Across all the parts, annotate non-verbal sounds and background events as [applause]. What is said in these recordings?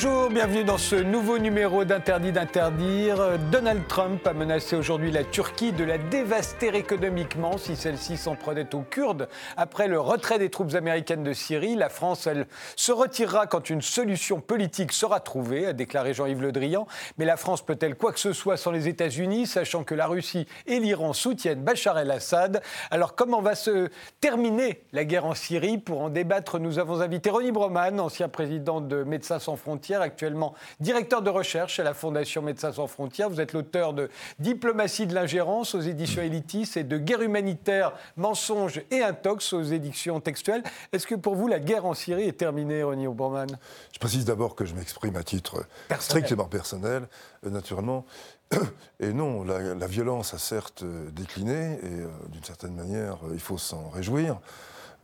Bonjour, bienvenue dans ce nouveau numéro d'Interdit d'interdire. Donald Trump a menacé aujourd'hui la Turquie de la dévaster économiquement si celle-ci s'en prenait aux Kurdes. Après le retrait des troupes américaines de Syrie, la France, elle, se retirera quand une solution politique sera trouvée, a déclaré Jean-Yves Le Drian. Mais la France peut-elle quoi que ce soit sans les États-Unis, sachant que la Russie et l'Iran soutiennent Bachar el-Assad? Alors comment va se terminer la guerre en Syrie? Pour en débattre, nous avons invité Ronnie Broman, ancien président de Médecins sans frontières actuellement directeur de recherche à la Fondation Médecins sans frontières. Vous êtes l'auteur de Diplomatie de l'ingérence aux éditions Elitis et de Guerre humanitaire, mensonges et intox aux éditions textuelles. Est-ce que pour vous, la guerre en Syrie est terminée, Ronnie Oberman Je précise d'abord que je m'exprime à titre strictement personnel, euh, naturellement. [clears throat] Et non, la, violence a certes euh, décliné, et euh, d'une certaine manière, il faut s'en réjouir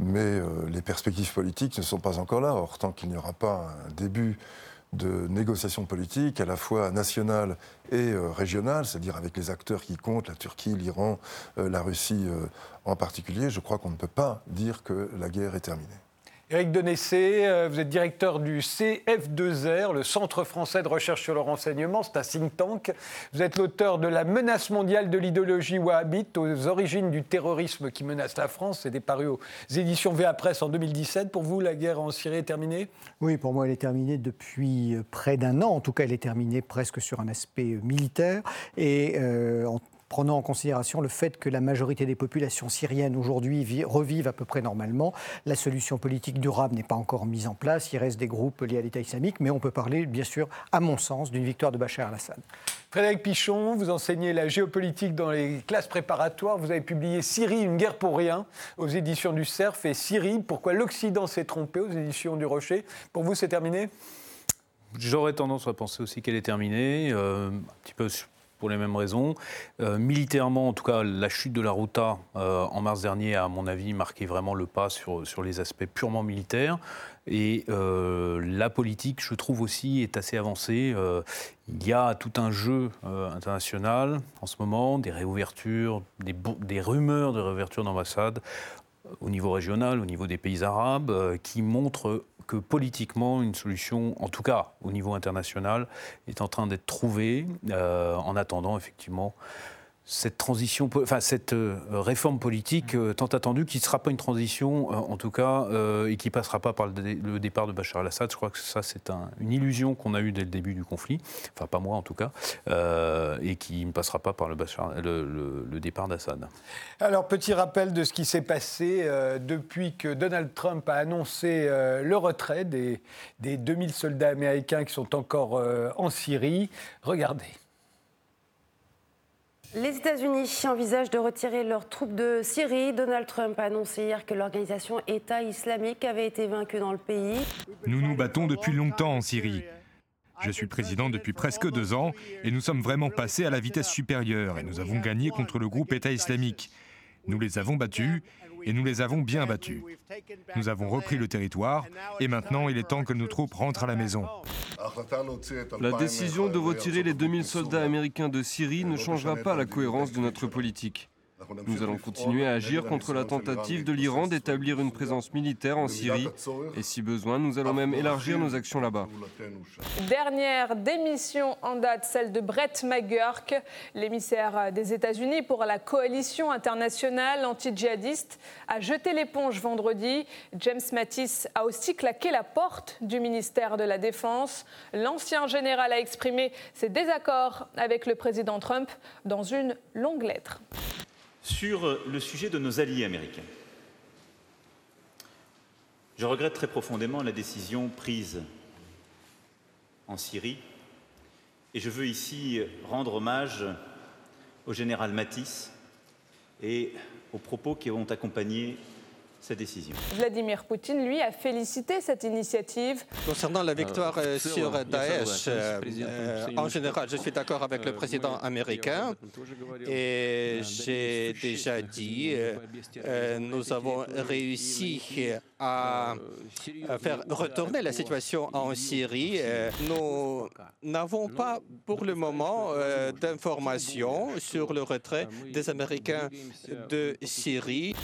mais les perspectives politiques ne sont pas encore là. Or, tant qu'il n'y aura pas un début de négociations politiques, à la fois nationales et euh, régionales, c'est-à-dire avec les acteurs qui comptent, la Turquie, l'Iran, euh, la Russie euh, en particulier, je crois qu'on ne peut pas dire que la guerre est terminée. Éric Denessé, euh, vous êtes directeur du CF2R, le Centre français de recherche sur le renseignement, c'est un think tank. Vous êtes l'auteur de La menace mondiale de l'idéologie wahhabite aux origines du terrorisme qui menace la France. C'est paru aux éditions VA Presse en 2017. Pour vous, la guerre en Syrie est terminée? Oui, pour moi, elle est terminée depuis euh, près d'un an. En tout cas, elle est terminée presque sur un aspect euh, militaire. Et prenant en considération le fait que la majorité des populations syriennes aujourd'hui revivent à peu près normalement. La solution politique durable n'est pas encore mise en place. Il reste des groupes liés à l'État islamique, mais on peut parler, bien sûr, à mon sens, d'une victoire de Bachar al-Assad. Frédéric Pichon, vous enseignez la géopolitique dans les classes préparatoires. Vous avez publié Syrie, une guerre pour rien aux éditions du CERF et Syrie, pourquoi l'Occident s'est trompé aux éditions du Rocher? Pour vous, c'est terminé? J'aurais tendance à penser aussi qu'elle est terminée, euh, un petit peu pour les mêmes raisons. Euh, militairement, en tout cas, la chute de la Ruta euh, en mars dernier a, à mon avis, marqué vraiment le pas sur, sur les aspects purement militaires. Et euh, la politique, je trouve aussi, est assez avancée. il y a tout un jeu international en ce moment, des réouvertures, des, des rumeurs de réouverture d'ambassades au niveau régional, au niveau des pays arabes, qui montrent que politiquement, une solution, en tout cas au niveau international, est en train d'être trouvée euh, en attendant effectivement cette transition, enfin cette euh, réforme politique euh, tant attendue, qui ne sera pas une transition, euh, en tout cas, et qui passera pas par le, départ de Bachar al-Assad. Je crois que ça, c'est une illusion qu'on a eue dès le début du conflit, enfin pas moi en tout cas, et qui ne passera pas par le, le, départ d'Assad. Alors, petit rappel de ce qui s'est passé depuis que Donald Trump a annoncé le retrait des, des 2000 soldats américains qui sont encore en Syrie. Regardez. Les États-Unis envisagent de retirer leurs troupes de Syrie. Donald Trump a annoncé hier que l'organisation État islamique avait été vaincue dans le pays. Nous nous battons depuis longtemps en Syrie. Je suis président depuis presque deux ans et nous sommes vraiment passés à la vitesse supérieure et nous avons gagné contre le groupe État islamique. Nous les avons battus et nous les avons bien battus. Nous avons repris le territoire et maintenant il est temps que nos troupes rentrent à la maison. La décision de retirer les 2000 soldats américains de Syrie ne changera pas la cohérence de notre politique. Nous allons continuer à agir contre la tentative de l'Iran d'établir une présence militaire en Syrie. Et si besoin, nous allons même élargir nos actions là-bas. Dernière démission en date, celle de Brett McGurk, l'émissaire des États-Unis pour la coalition internationale anti-djihadiste, a jeté l'éponge vendredi. James Mattis a aussi claqué la porte du ministère de la Défense. L'ancien général a exprimé ses désaccords avec le président Trump dans une longue lettre sur le sujet de nos alliés américains. Je regrette très profondément la décision prise en Syrie et je veux ici rendre hommage au général Matisse et aux propos qui ont accompagné décision. Vladimir Poutine, lui, a félicité cette initiative. Concernant la victoire euh, sur Daesh, euh, euh, en général, je suis d'accord avec le président américain et j'ai déjà dit, nous avons réussi à faire retourner la situation en Syrie. Nous n'avons pas pour le moment d'informations sur le retrait des Américains de Syrie.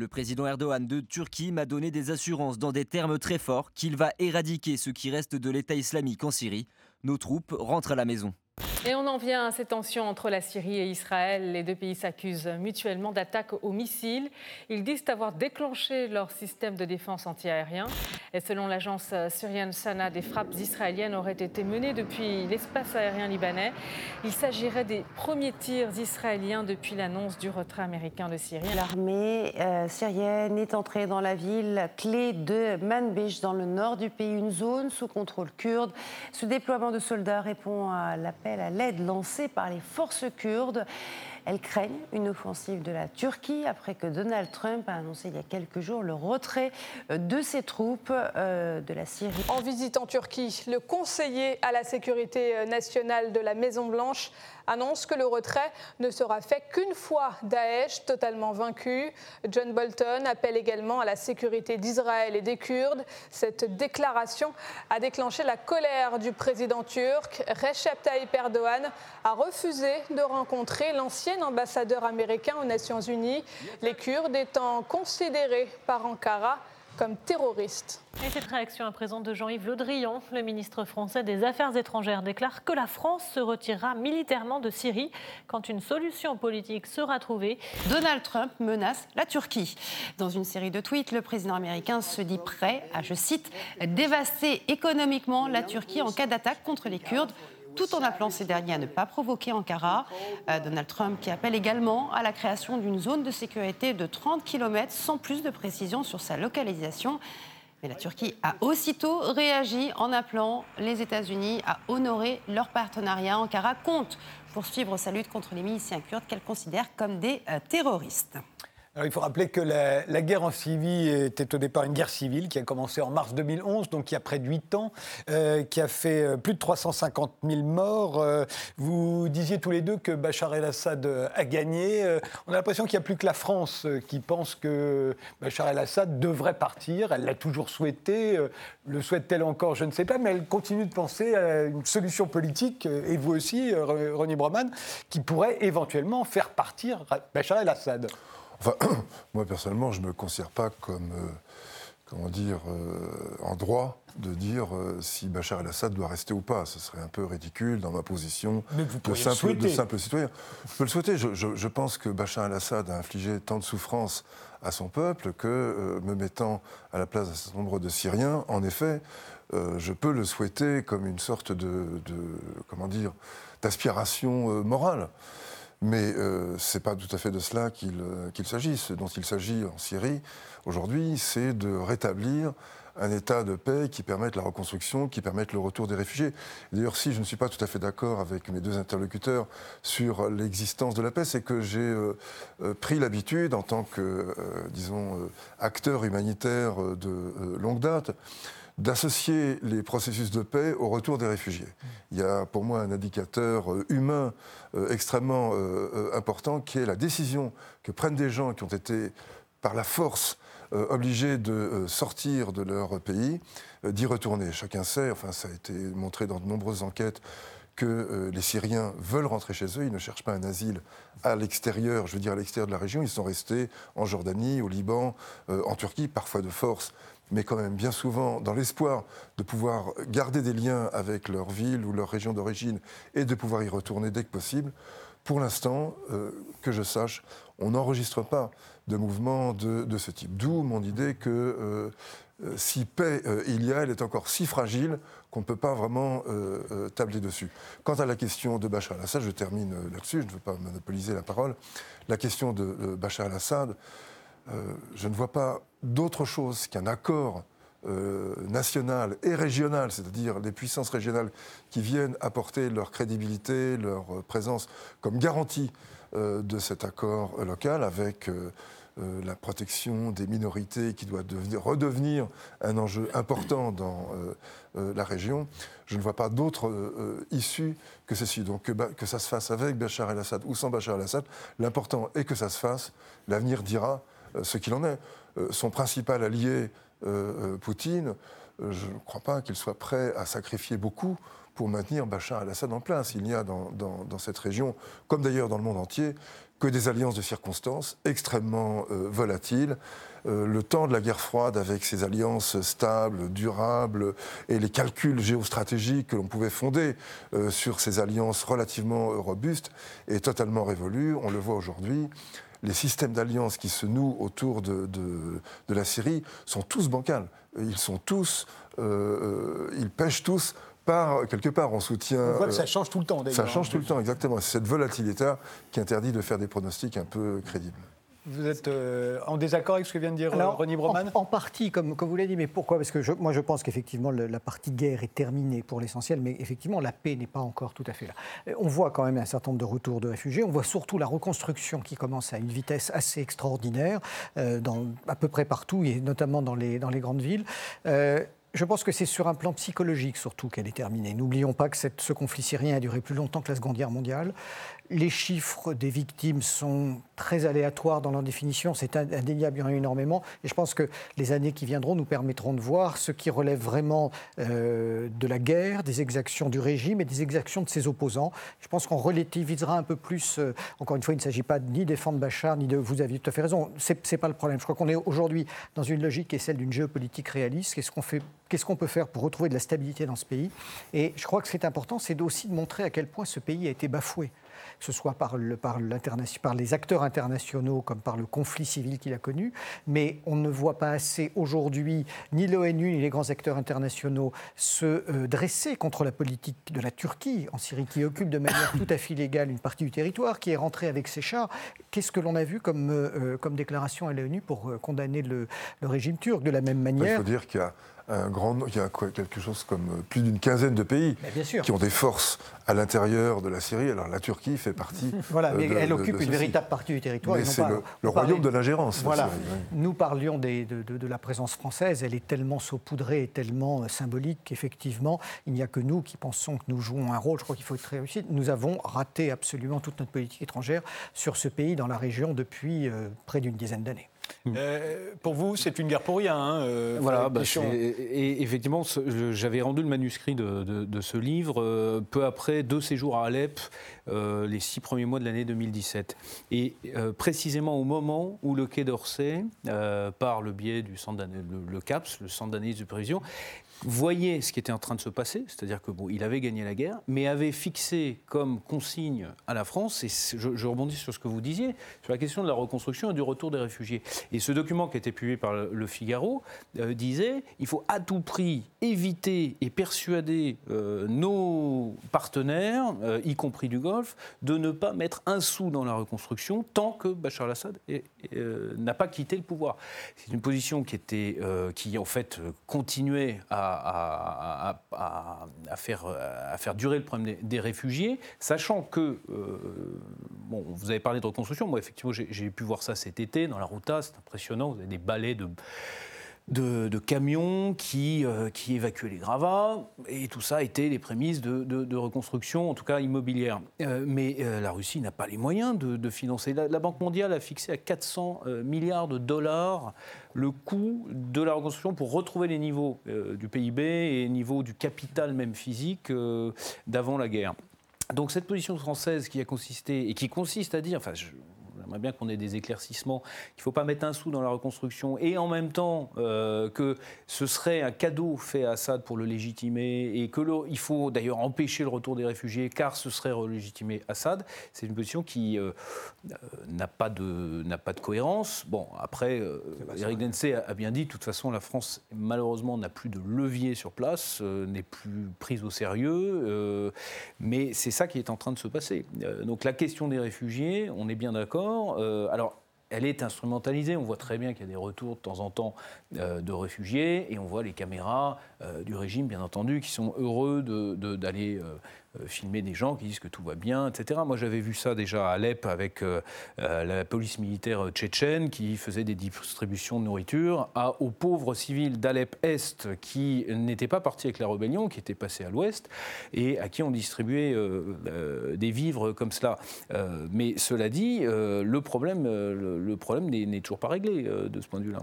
Le président Erdogan de Turquie m'a donné des assurances dans des termes très forts qu'il va éradiquer ce qui reste de l'État islamique en Syrie. Nos troupes rentrent à la maison. Et on en vient à ces tensions entre la Syrie et Israël. Les deux pays s'accusent mutuellement d'attaques aux missiles. Ils disent avoir déclenché leur système de défense antiaérien. Et selon l'agence syrienne Sana, des frappes israéliennes auraient été menées depuis l'espace aérien libanais. Il s'agirait des premiers tirs israéliens depuis l'annonce du retrait américain de Syrie. L'armée euh, syrienne est entrée dans la ville clé de Manbij, dans le nord du pays, une zone sous contrôle kurde. Ce déploiement de soldats répond à l'appel à l'aide lancée par les forces kurdes. Elles craignent une offensive de la Turquie après que Donald Trump a annoncé il y a quelques jours le retrait euh, de ses troupes euh, de la Syrie. En visite en Turquie, le conseiller à la sécurité euh, nationale de la Maison-Blanche annonce que le retrait ne sera fait qu'une fois Daesh totalement vaincu. John Bolton appelle également à la sécurité d'Israël et des Kurdes. Cette déclaration a déclenché la colère du président turc. Recep Tayyip Erdogan a refusé de rencontrer l'ancien ambassadeur américain aux Nations Unies, les Kurdes étant considérés par Ankara comme terroristes. Et cette réaction à présent de Jean-Yves Le Drian, le ministre français des Affaires étrangères, déclare que la France se retirera militairement de Syrie quand une solution politique sera trouvée. Donald Trump menace la Turquie. Dans une série de tweets, le président américain se dit prêt à, je cite, dévaster économiquement la Turquie en cas d'attaque contre les Kurdes tout en appelant ces derniers à ne pas provoquer Ankara. Euh, Donald Trump qui appelle également à la création d'une zone de sécurité de 30 km sans plus de précision sur sa localisation. Mais la Turquie a aussitôt réagi en appelant les États-Unis à honorer leur partenariat. Ankara compte poursuivre sa lutte contre les miliciens kurdes qu'elle considère comme des euh, il faut rappeler que la, guerre en Syrie était au départ une guerre civile qui a commencé en mars 2011, donc il y a près de 8 ans, euh, qui a fait euh, plus de 350 000 morts. Euh, vous disiez tous les deux que Bachar el-Assad a gagné. on a l'impression qu'il n'y a plus que la France qui pense que Bachar el-Assad devrait partir. Elle l'a toujours souhaité. le souhaite-t-elle encore? Je ne sais pas, mais elle continue de penser à une solution politique, et vous aussi, René Broman, qui pourrait éventuellement faire partir Bachar el-Assad. Enfin, [clears throat] moi personnellement, je ne me considère pas comme, euh, comment dire, euh, en droit de dire euh, si Bachar el-Assad doit rester ou pas. Ce serait un peu ridicule dans ma position de simple, de simple, citoyen. Je peux le souhaiter. Je, pense que Bachar el-Assad a infligé tant de souffrances à son peuple que, me mettant à la place d'un certain nombre de Syriens, en effet, je peux le souhaiter comme une sorte de, de comment dire, d'aspiration morale. Mais euh, ce n'est pas tout à fait de cela euh, qu'il s'agit. Ce dont il s'agit en Syrie aujourd'hui, c'est de rétablir un état de paix qui permette la reconstruction, qui permette le retour des réfugiés. D'ailleurs, si je ne suis pas tout à fait d'accord avec mes deux interlocuteurs sur l'existence de la paix, c'est que j'ai euh, pris l'habitude, en tant que, disons, acteur humanitaire de longue date, d'associer les processus de paix au retour des réfugiés. Il y a pour moi un indicateur euh, humain euh, extrêmement euh, important qui est la décision que prennent des gens qui ont été par la force obligés de sortir de leur pays, d'y retourner. Chacun sait, enfin ça a été montré dans de nombreuses enquêtes, que les Syriens veulent rentrer chez eux, ils ne cherchent pas un asile à l'extérieur, je veux dire à l'extérieur de la région, ils sont restés en Jordanie, au Liban, en Turquie, parfois de force, mais quand même bien souvent dans l'espoir de pouvoir garder des liens avec leur ville ou leur région d'origine et de pouvoir y retourner dès que possible. Pour l'instant, euh, que je sache, on n'enregistre pas de mouvement de, ce type. D'où mon idée que euh, euh, si paix il y a, elle est encore si fragile qu'on ne peut pas vraiment tabler dessus. Quant à la question de Bachar al-Assad, je termine là-dessus, je ne veux pas monopoliser la parole. La question de Bachar al-Assad, euh, je ne vois pas d'autre chose qu'un accord euh, national et régional, c'est-à-dire les puissances régionales qui viennent apporter leur crédibilité, leur présence comme garantie euh, de cet accord local avec la protection des minorités qui doit redevenir un enjeu important dans la région. Je ne vois pas d'autre issue que ceci. Donc que, que, ça se fasse avec Bachar el-Assad ou sans Bachar el-Assad, l'important est que ça se fasse. L'avenir dira euh, ce qu'il en est. Euh, son principal allié, euh, Poutine, je ne crois pas qu'il soit prêt à sacrifier beaucoup pour maintenir Bachar al-Assad en place. Il y a dans, cette région, comme d'ailleurs dans le monde entier, que des alliances de circonstances extrêmement euh, volatiles. Euh, le temps de la guerre froide, avec ses alliances stables, durables, et les calculs géostratégiques que l'on pouvait fonder euh, sur ces alliances relativement robustes, est totalement révolu. On le voit aujourd'hui les systèmes d'alliance qui se nouent autour de, de, la Syrie sont tous bancals. Ils sont tous, ils pêchent tous quelque part, on voit que ça euh, change tout le temps, Ça change tout le temps, exactement. C'est cette volatilité qui interdit de faire des pronostics un peu crédibles. Vous êtes euh, en désaccord avec ce que vient de dire euh, René Broman en, partie, comme, comme vous l'avez dit, mais pourquoi? Parce que moi, je pense qu'effectivement, la partie guerre est terminée pour l'essentiel, mais effectivement, la paix n'est pas encore tout à fait là. On voit quand même un certain nombre de retours de réfugiés. On voit surtout la reconstruction qui commence à une vitesse assez extraordinaire, dans, à peu près partout, et notamment dans les, dans les grandes villes. Je pense que c'est sur un plan psychologique surtout qu'elle est terminée. N'oublions pas que ce conflit syrien a duré plus longtemps que la Seconde Guerre mondiale. Les chiffres des victimes sont très aléatoires dans leur définition, c'est indéniable, il y en a énormément. Et je pense que les années qui viendront nous permettront de voir ce qui relève vraiment euh, de la guerre, des exactions du régime et des exactions de ses opposants. Je pense qu'on relativisera un peu plus. Euh, encore une fois, il ne s'agit pas ni défendre Bachar, ni de. Vous avez tout à fait raison, ce n'est pas le problème. Je crois qu'on est aujourd'hui dans une logique qui est celle d'une géopolitique réaliste. Qu'est-ce qu'on fait Qu'est-ce qu'on peut faire pour retrouver de la stabilité dans ce pays? Et je crois que ce qui est important, c'est aussi de montrer à quel point ce pays a été bafoué que ce soit par, le, par, par, les acteurs internationaux comme par le conflit civil qu'il a connu. Mais on ne voit pas assez aujourd'hui ni l'ONU ni les grands acteurs internationaux se euh, dresser contre la politique de la Turquie en Syrie, qui occupe de manière tout à fait illégale une partie du territoire, qui est rentrée avec ses chars. Qu'est-ce que l'on a vu comme, euh, comme déclaration à l'ONU pour euh, condamner le, le, régime turc de la même manière Il faut dire qu'il y a un grand, il y a quelque chose comme euh, plus d'une quinzaine de pays qui ont des forces à l'intérieur de la Syrie. Alors la Turquie fait partie. [laughs] Voilà, mais elle occupe une véritable partie du territoire. Mais c'est le, royaume de l'ingérence. Voilà. Nous parlions de, de, la présence française. Elle est tellement saupoudrée et tellement euh, symbolique qu'effectivement, il n'y a que nous qui pensons que nous jouons un rôle. Je crois qu'il faut être très réussi. Nous avons raté absolument toute notre politique étrangère sur ce pays dans la région depuis euh, près d'une dizaine d'années. Mm. Euh, pour vous, c'est une guerre pour rien. Hein, euh, voilà, bah, et effectivement, j'avais rendu le manuscrit de, ce livre euh, peu après deux séjours à Alep, les six premiers mois de l'année 2017. Et précisément au moment où le Quai d'Orsay, par le biais du centre le, le CAPS, le centre d'analyse de prévision, voyait ce qui était en train de se passer, c'est-à-dire que bon, il avait gagné la guerre, mais avait fixé comme consigne à la France, et je, rebondis sur ce que vous disiez, sur la question de la reconstruction et du retour des réfugiés. Et ce document qui a été publié par le Figaro euh, disait il faut à tout prix éviter et persuader euh, nos partenaires, euh, y compris du Golfe, de ne pas mettre un sou dans la reconstruction tant que Bachar al-Assad n'a pas quitté le pouvoir. C'est une position qui était, qui en fait continuait à à, faire, à faire durer le problème des, réfugiés, sachant que, euh, bon, vous avez parlé de reconstruction, moi effectivement j'ai pu voir ça cet été dans la Ruta, c'est impressionnant, vous avez des balais de de, camions qui, euh, qui évacuaient les gravats, et tout ça était les prémices de, reconstruction, en tout cas immobilière. Euh, mais euh, la Russie n'a pas les moyens de, financer. La, Banque mondiale a fixé à 400 milliards de dollars le coût de la reconstruction pour retrouver les niveaux du PIB et les niveaux du capital même physique d'avant la guerre. Donc cette position française qui a consisté, et qui consiste à dire, enfin J'aimerais bien qu'on ait des éclaircissements, qu'il ne faut pas mettre un sou dans la reconstruction, et en même temps euh, que ce serait un cadeau fait à Assad pour le légitimer, et qu'il faut d'ailleurs empêcher le retour des réfugiés, car ce serait relégitimer Assad. C'est une position qui euh, euh, n'a pas, de, pas de cohérence. Bon, après, Eric Densey a, bien dit, de toute façon, la France, malheureusement, n'a plus de levier sur place, n'est plus prise au sérieux, mais c'est ça qui est en train de se passer. donc la question des réfugiés, on est bien d'accord, euh, alors, elle est instrumentalisée. On voit très bien qu'il y a des retours de temps en temps euh, de réfugiés et on voit les caméras euh, du régime, bien entendu, qui sont heureux d'aller euh, filmer des gens qui disent que tout va bien, etc. Moi, j'avais vu ça déjà à Alep avec euh, euh, la police militaire tchétchène qui faisait des distributions de nourriture aux pauvres civils d'Alep-Est qui n'étaient pas partis avec la rébellion, qui étaient passés à l'Ouest et à qui on distribuait des vivres comme cela. mais cela dit, le, problème n'est toujours pas réglé de ce point de vue-là.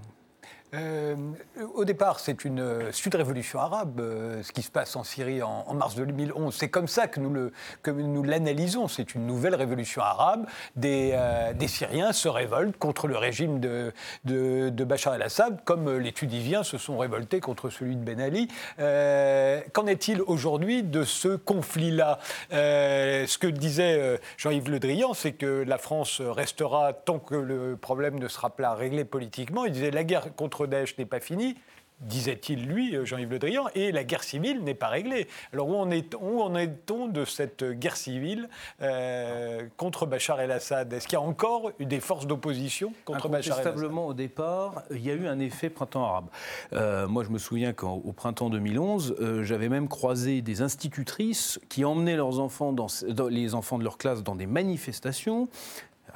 Euh, au départ, c'est une, suite révolution arabe, euh, ce qui se passe en Syrie en, mars 2011. C'est comme ça que nous, le, que nous l'analysons. C'est une nouvelle révolution arabe. Des, euh, des, Syriens se révoltent contre le régime de, de, Bachar el-Assad, comme les Tudiviens se sont révoltés contre celui de Ben Ali. qu'en est-il aujourd'hui de ce conflit-là? Ce que disait Jean-Yves Le Drian, c'est que la France restera tant que le problème ne sera pas réglé politiquement. Il disait la guerre contre Daesh n'est pas fini, disait-il lui, euh, Jean-Yves Le Drian, et la guerre civile n'est pas réglée. Alors où en est-on de cette guerre civile euh, contre Bachar el-Assad? Est-ce qu'il y a encore des forces d'opposition contre Bachar el-Assad? Au départ, il y a eu un effet printemps arabe. Euh, moi, je me souviens qu'au printemps 2011, j'avais même croisé des institutrices qui emmenaient leurs enfants, les enfants de leur classe dans des manifestations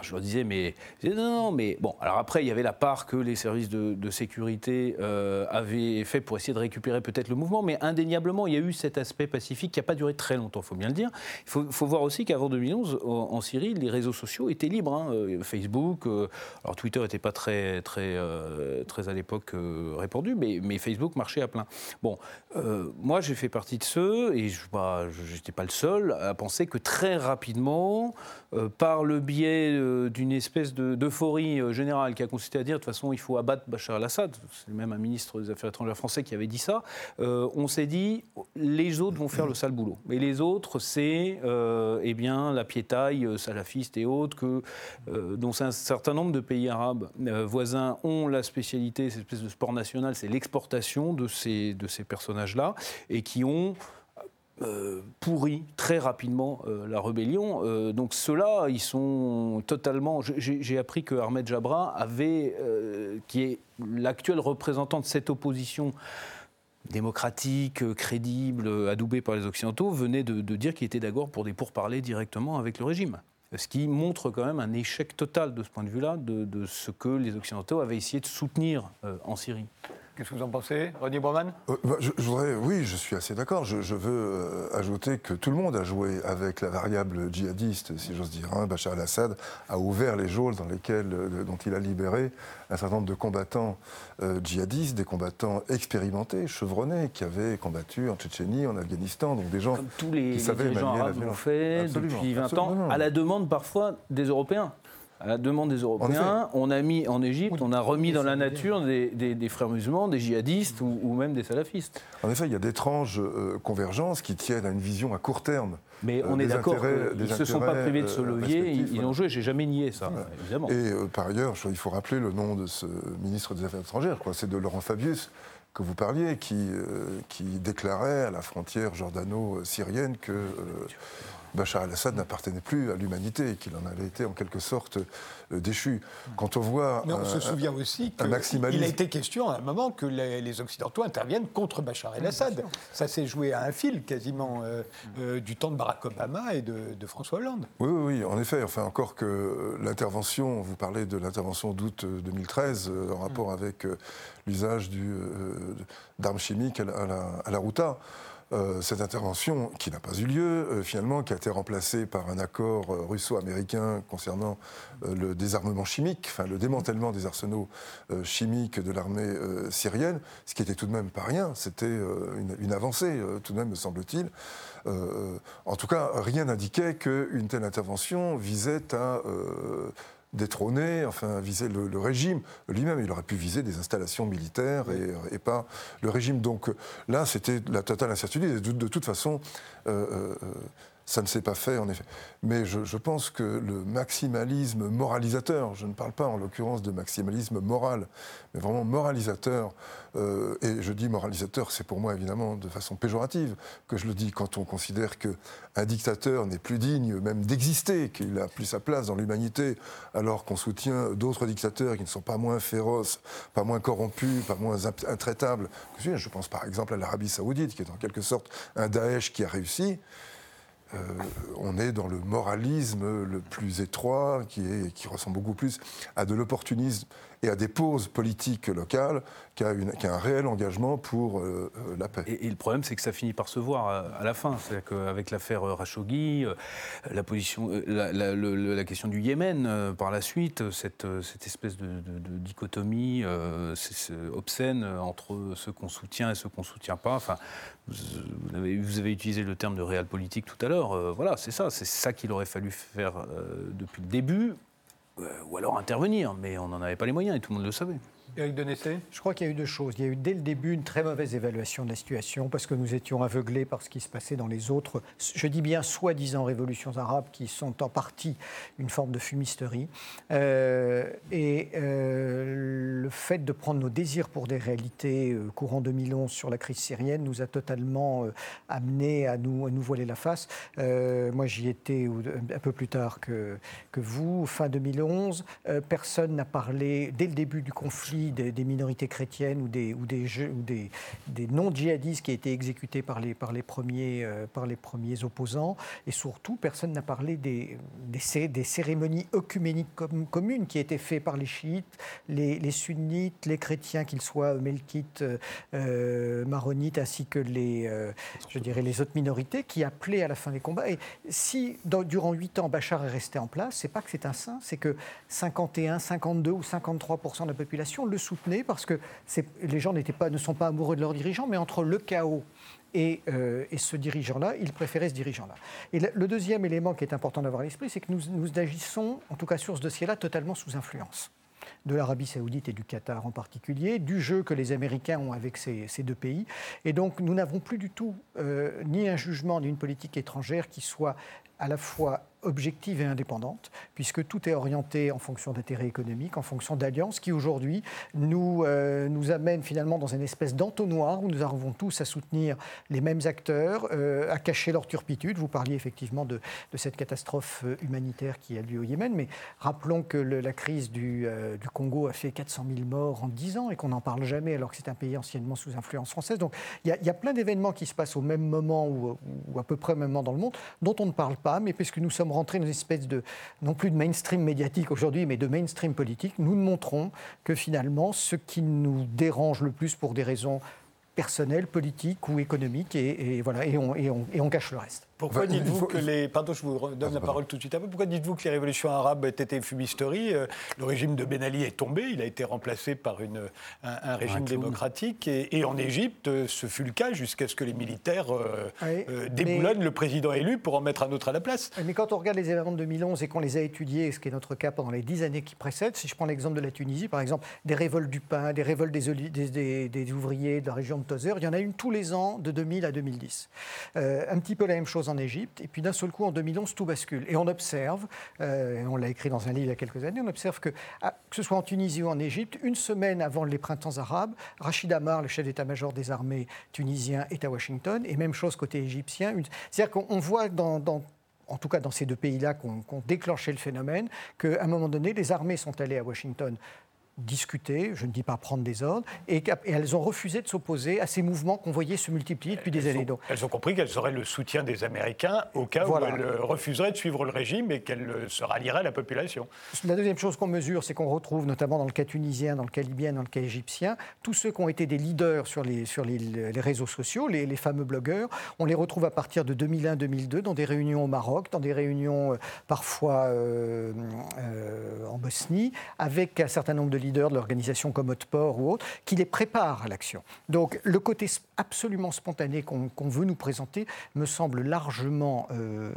je leur disais, mais non, non, mais bon. Alors après, il y avait la part que les services de, sécurité euh, avaient fait pour essayer de récupérer peut-être le mouvement, mais indéniablement, il y a eu cet aspect pacifique qui n'a pas duré très longtemps, il faut bien le dire. Il faut, voir aussi qu'avant 2011, en, Syrie, les réseaux sociaux étaient libres. Hein. Euh, Facebook, euh, alors Twitter n'était pas très, très, très à l'époque répandu, mais, mais, Facebook marchait à plein. Bon, moi, j'ai fait partie de ceux, et je n'étais pas le seul, à penser que très rapidement, par le biais d'une espèce d'euphorie euh, générale qui a consisté à dire de toute façon il faut abattre Bachar al-Assad, c'est même un ministre des Affaires étrangères français qui avait dit ça, euh, on s'est dit les autres vont faire le sale boulot. Et les autres, c'est euh, eh bien, la piétaille salafiste et autres que, dont un certain nombre de pays arabes voisins ont la spécialité, cette espèce de sport national, c'est l'exportation de ces, de ces personnages-là, et qui ont euh, pourri très rapidement euh, la rébellion. Euh, donc ceux-là, ils sont totalement... J'ai appris que Ahmed Jabra avait, qui est l'actuel représentant de cette opposition démocratique, crédible, adoubée par les Occidentaux, venait de, dire qu'il était d'accord pour des pourparlers directement avec le régime. Ce qui montre quand même un échec total de ce point de vue-là de, ce que les Occidentaux avaient essayé de soutenir en Syrie. Qu'est-ce que vous en pensez, René Bormann euh, bah, je, voudrais, Oui, je suis assez d'accord. Je, veux euh, ajouter que tout le monde a joué avec la variable djihadiste, si j'ose dire. Hein. Bachar el-Assad a ouvert les geôles dans lesquelles, euh, dont il a libéré un certain nombre de combattants djihadistes, des combattants expérimentés, chevronnés, qui avaient combattu en Tchétchénie, en Afghanistan, donc des gens Comme tous les, qui savaient les arabes l'ont fait depuis 20 ans, à la demande parfois des Européens à la demande des Européens, on a mis en Égypte, on a remis dans la nature des, frères musulmans, des djihadistes ou, même des salafistes. En effet, il y a d'étranges euh, convergences qui tiennent à une vision à court terme. Mais on euh, est d'accord qu'ils ne se sont pas privés de ce euh, levier, ils, ont joué, j'ai jamais nié ça, évidemment. Et par ailleurs, il faut rappeler le nom de ce ministre des Affaires étrangères, c'est de Laurent Fabius que vous parliez, qui, qui déclarait à la frontière jordano-syrienne que Bachar al-Assad n'appartenait plus à l'humanité, qu'il en avait été en quelque sorte euh, déchu. Quand on voit. Mais on se souvient aussi qu'il a été question à un moment que les, Occidentaux interviennent contre Bachar el-Assad. Ça s'est joué à un fil quasiment euh, euh, du temps de Barack Obama et de, François Hollande. Oui, oui, oui, en effet. Enfin, encore que l'intervention, vous parlez de l'intervention d'août 2013 en rapport mm. avec l'usage d'armes chimiques à la, à la Routa. Euh, cette intervention, qui n'a pas eu lieu, euh, finalement, qui a été remplacée par un accord euh, russo-américain concernant le désarmement chimique, enfin le démantèlement des arsenaux chimiques de l'armée syrienne, ce qui était tout de même pas rien, c'était une, une, avancée, tout de même, me semble-t-il. en tout cas, rien n'indiquait qu'une telle intervention visait à détrôner, enfin viser le, régime lui-même. Il aurait pu viser des installations militaires et, pas le régime. Donc là, c'était la totale incertitude. de, toute façon, euh, euh, ça ne s'est pas fait, en effet. Mais je, pense que le maximalisme moralisateur, je ne parle pas en l'occurrence de maximalisme moral, mais vraiment moralisateur, euh, et je dis moralisateur, c'est pour moi évidemment de façon péjorative que je le dis quand on considère qu'un dictateur n'est plus digne même d'exister, qu'il n'a plus sa place dans l'humanité, alors qu'on soutient d'autres dictateurs qui ne sont pas moins féroces, pas moins corrompus, pas moins intraitables. Je pense par exemple à l'Arabie saoudite, qui est en quelque sorte un Daesh qui a réussi. Euh, on est dans le moralisme le plus étroit, qui, qui ressemble beaucoup plus à de l'opportunisme et à des pauses politiques locales qui a, un réel engagement pour euh, euh, la paix. Et, le problème, c'est que ça finit par se voir à, la fin. C'est-à-dire qu'avec l'affaire Rashoggi, la, question du Yémen par la suite, cette, espèce de, dichotomie obscène entre ceux qu'on soutient et ceux qu'on ne soutient pas. Enfin, vous avez, utilisé le terme de réel politique tout à l'heure. voilà, c'est ça. C'est ça qu'il aurait fallu faire depuis le début euh, ou alors intervenir, mais on n'en avait pas les moyens et tout le monde le savait. Éric Je crois qu'il y a eu deux choses. Il y a eu dès le début une très mauvaise évaluation de la situation parce que nous étions aveuglés par ce qui se passait dans les autres, je dis bien soi-disant révolutions arabes qui sont en partie une forme de fumisterie. Euh, et euh, le fait de prendre nos désirs pour des réalités euh, courant 2011 sur la crise syrienne nous a totalement amenés à nous, à nous voiler la face. moi, j'y étais un peu plus tard que, que vous, fin 2011. personne n'a parlé, dès le début du conflit, des, minorités chrétiennes ou des, non-djihadistes qui étaient exécutés par les, par les, premiers, euh, par les premiers opposants. Et surtout, personne n'a parlé des, cérémonies œcuméniques communes qui étaient faites par les chiites, les, sunnites, les chrétiens, qu'ils soient melkites, euh, maronites, ainsi que les, euh, je dirais, les autres minorités, qui appelaient à la fin des combats. Et si, durant huit ans, Bachar est resté en place, c'est pas que c'est un saint, c'est que 51, 52 ou 53% de la population le soutenait parce que les gens pas, ne sont pas amoureux de leurs dirigeants, mais entre le chaos et, euh, ce dirigeant-là, ils préféraient ce dirigeant-là. Et le, deuxième élément qui est important d'avoir à l'esprit, c'est que nous, agissons, en tout cas sur ce dossier-là, totalement sous influence de l'Arabie saoudite et du Qatar en particulier, du jeu que les Américains ont avec ces, deux pays. Et donc nous n'avons plus du tout euh, ni un jugement ni une politique étrangère qui soit à la fois objective et indépendante, puisque tout est orienté en fonction d'intérêts économiques, en fonction d'alliances qui aujourd'hui nous, euh, nous amènent finalement dans une espèce d'entonnoir où nous arrivons tous à soutenir les mêmes acteurs, euh, à cacher leur turpitude. Vous parliez effectivement de, cette catastrophe euh, humanitaire qui a lieu au Yémen, mais rappelons que la crise du, Congo a fait 400 000 morts en 10 ans et qu'on n'en parle jamais alors que c'est un pays anciennement sous influence française. Donc il y, a plein d'événements qui se passent au même moment ou à peu près au même moment dans le monde dont on ne parle pas, mais puisque nous sommes rentrer dans une espèce de, non plus de mainstream médiatique aujourd'hui, mais de mainstream politique, nous montrons que finalement, ce qui nous dérange le plus pour des raisons personnelles, politiques ou économiques, et, voilà, et on, et on cache le reste. Pourquoi dites-vous que les. Pardon, je vous donne la parole tout de suite après. Pourquoi dites-vous que les révolutions arabes étaient fumisterie euh, Le régime de Ben Ali est tombé, il a été remplacé par une, un, régime démocratique. Et, en Égypte, euh, ce fut le cas jusqu'à ce que les militaires euh, déboulonnent le président élu pour en mettre un autre à la place. Mais quand on regarde les événements de 2011 et qu'on les a étudiés, ce qui est notre cas pendant les dix années qui précèdent, si je prends l'exemple de la Tunisie, par exemple, des révoltes du pain, des révoltes des, des, des, ouvriers de la région de Tozer, il y en a une tous les ans de 2000 à 2010. un petit peu la même chose en Égypte. Et puis d'un seul coup, en 2011, tout bascule. Et on observe, euh, et on l'a écrit dans un livre il y a quelques années, on observe que, ah, que ce soit en Tunisie ou en Égypte, une semaine avant les printemps arabes, Rachid Amar, le chef d'état-major des armées tunisien, est à Washington. Et même chose côté égyptien. C'est-à-dire qu'on voit dans, en tout cas dans ces deux pays-là, qu'on déclenché le phénomène, qu'à un moment donné, les armées sont allées à Washington discuter, je ne dis pas prendre des ordres, et, elles ont refusé de s'opposer à ces mouvements qu'on voyait se multiplier depuis des années. donc, elles ont compris qu'elles auraient le soutien des Américains au cas où elles refuseraient de suivre le régime et qu'elles se rallieraient à la population. La deuxième chose qu'on mesure, c'est qu'on retrouve notamment dans le cas tunisien, dans le cas libyen, dans le cas égyptien, tous ceux qui ont été des leaders sur les, sur les, réseaux sociaux, les, fameux blogueurs, on les retrouve à partir de 2001-2002 dans des réunions au Maroc, dans des réunions euh, parfois euh, euh, en Bosnie, avec un certain nombre de leaders de l'organisation comme Hotport ou autre, qui les préparent à l'action. Donc le côté absolument spontané qu'on veut nous présenter me semble largement euh,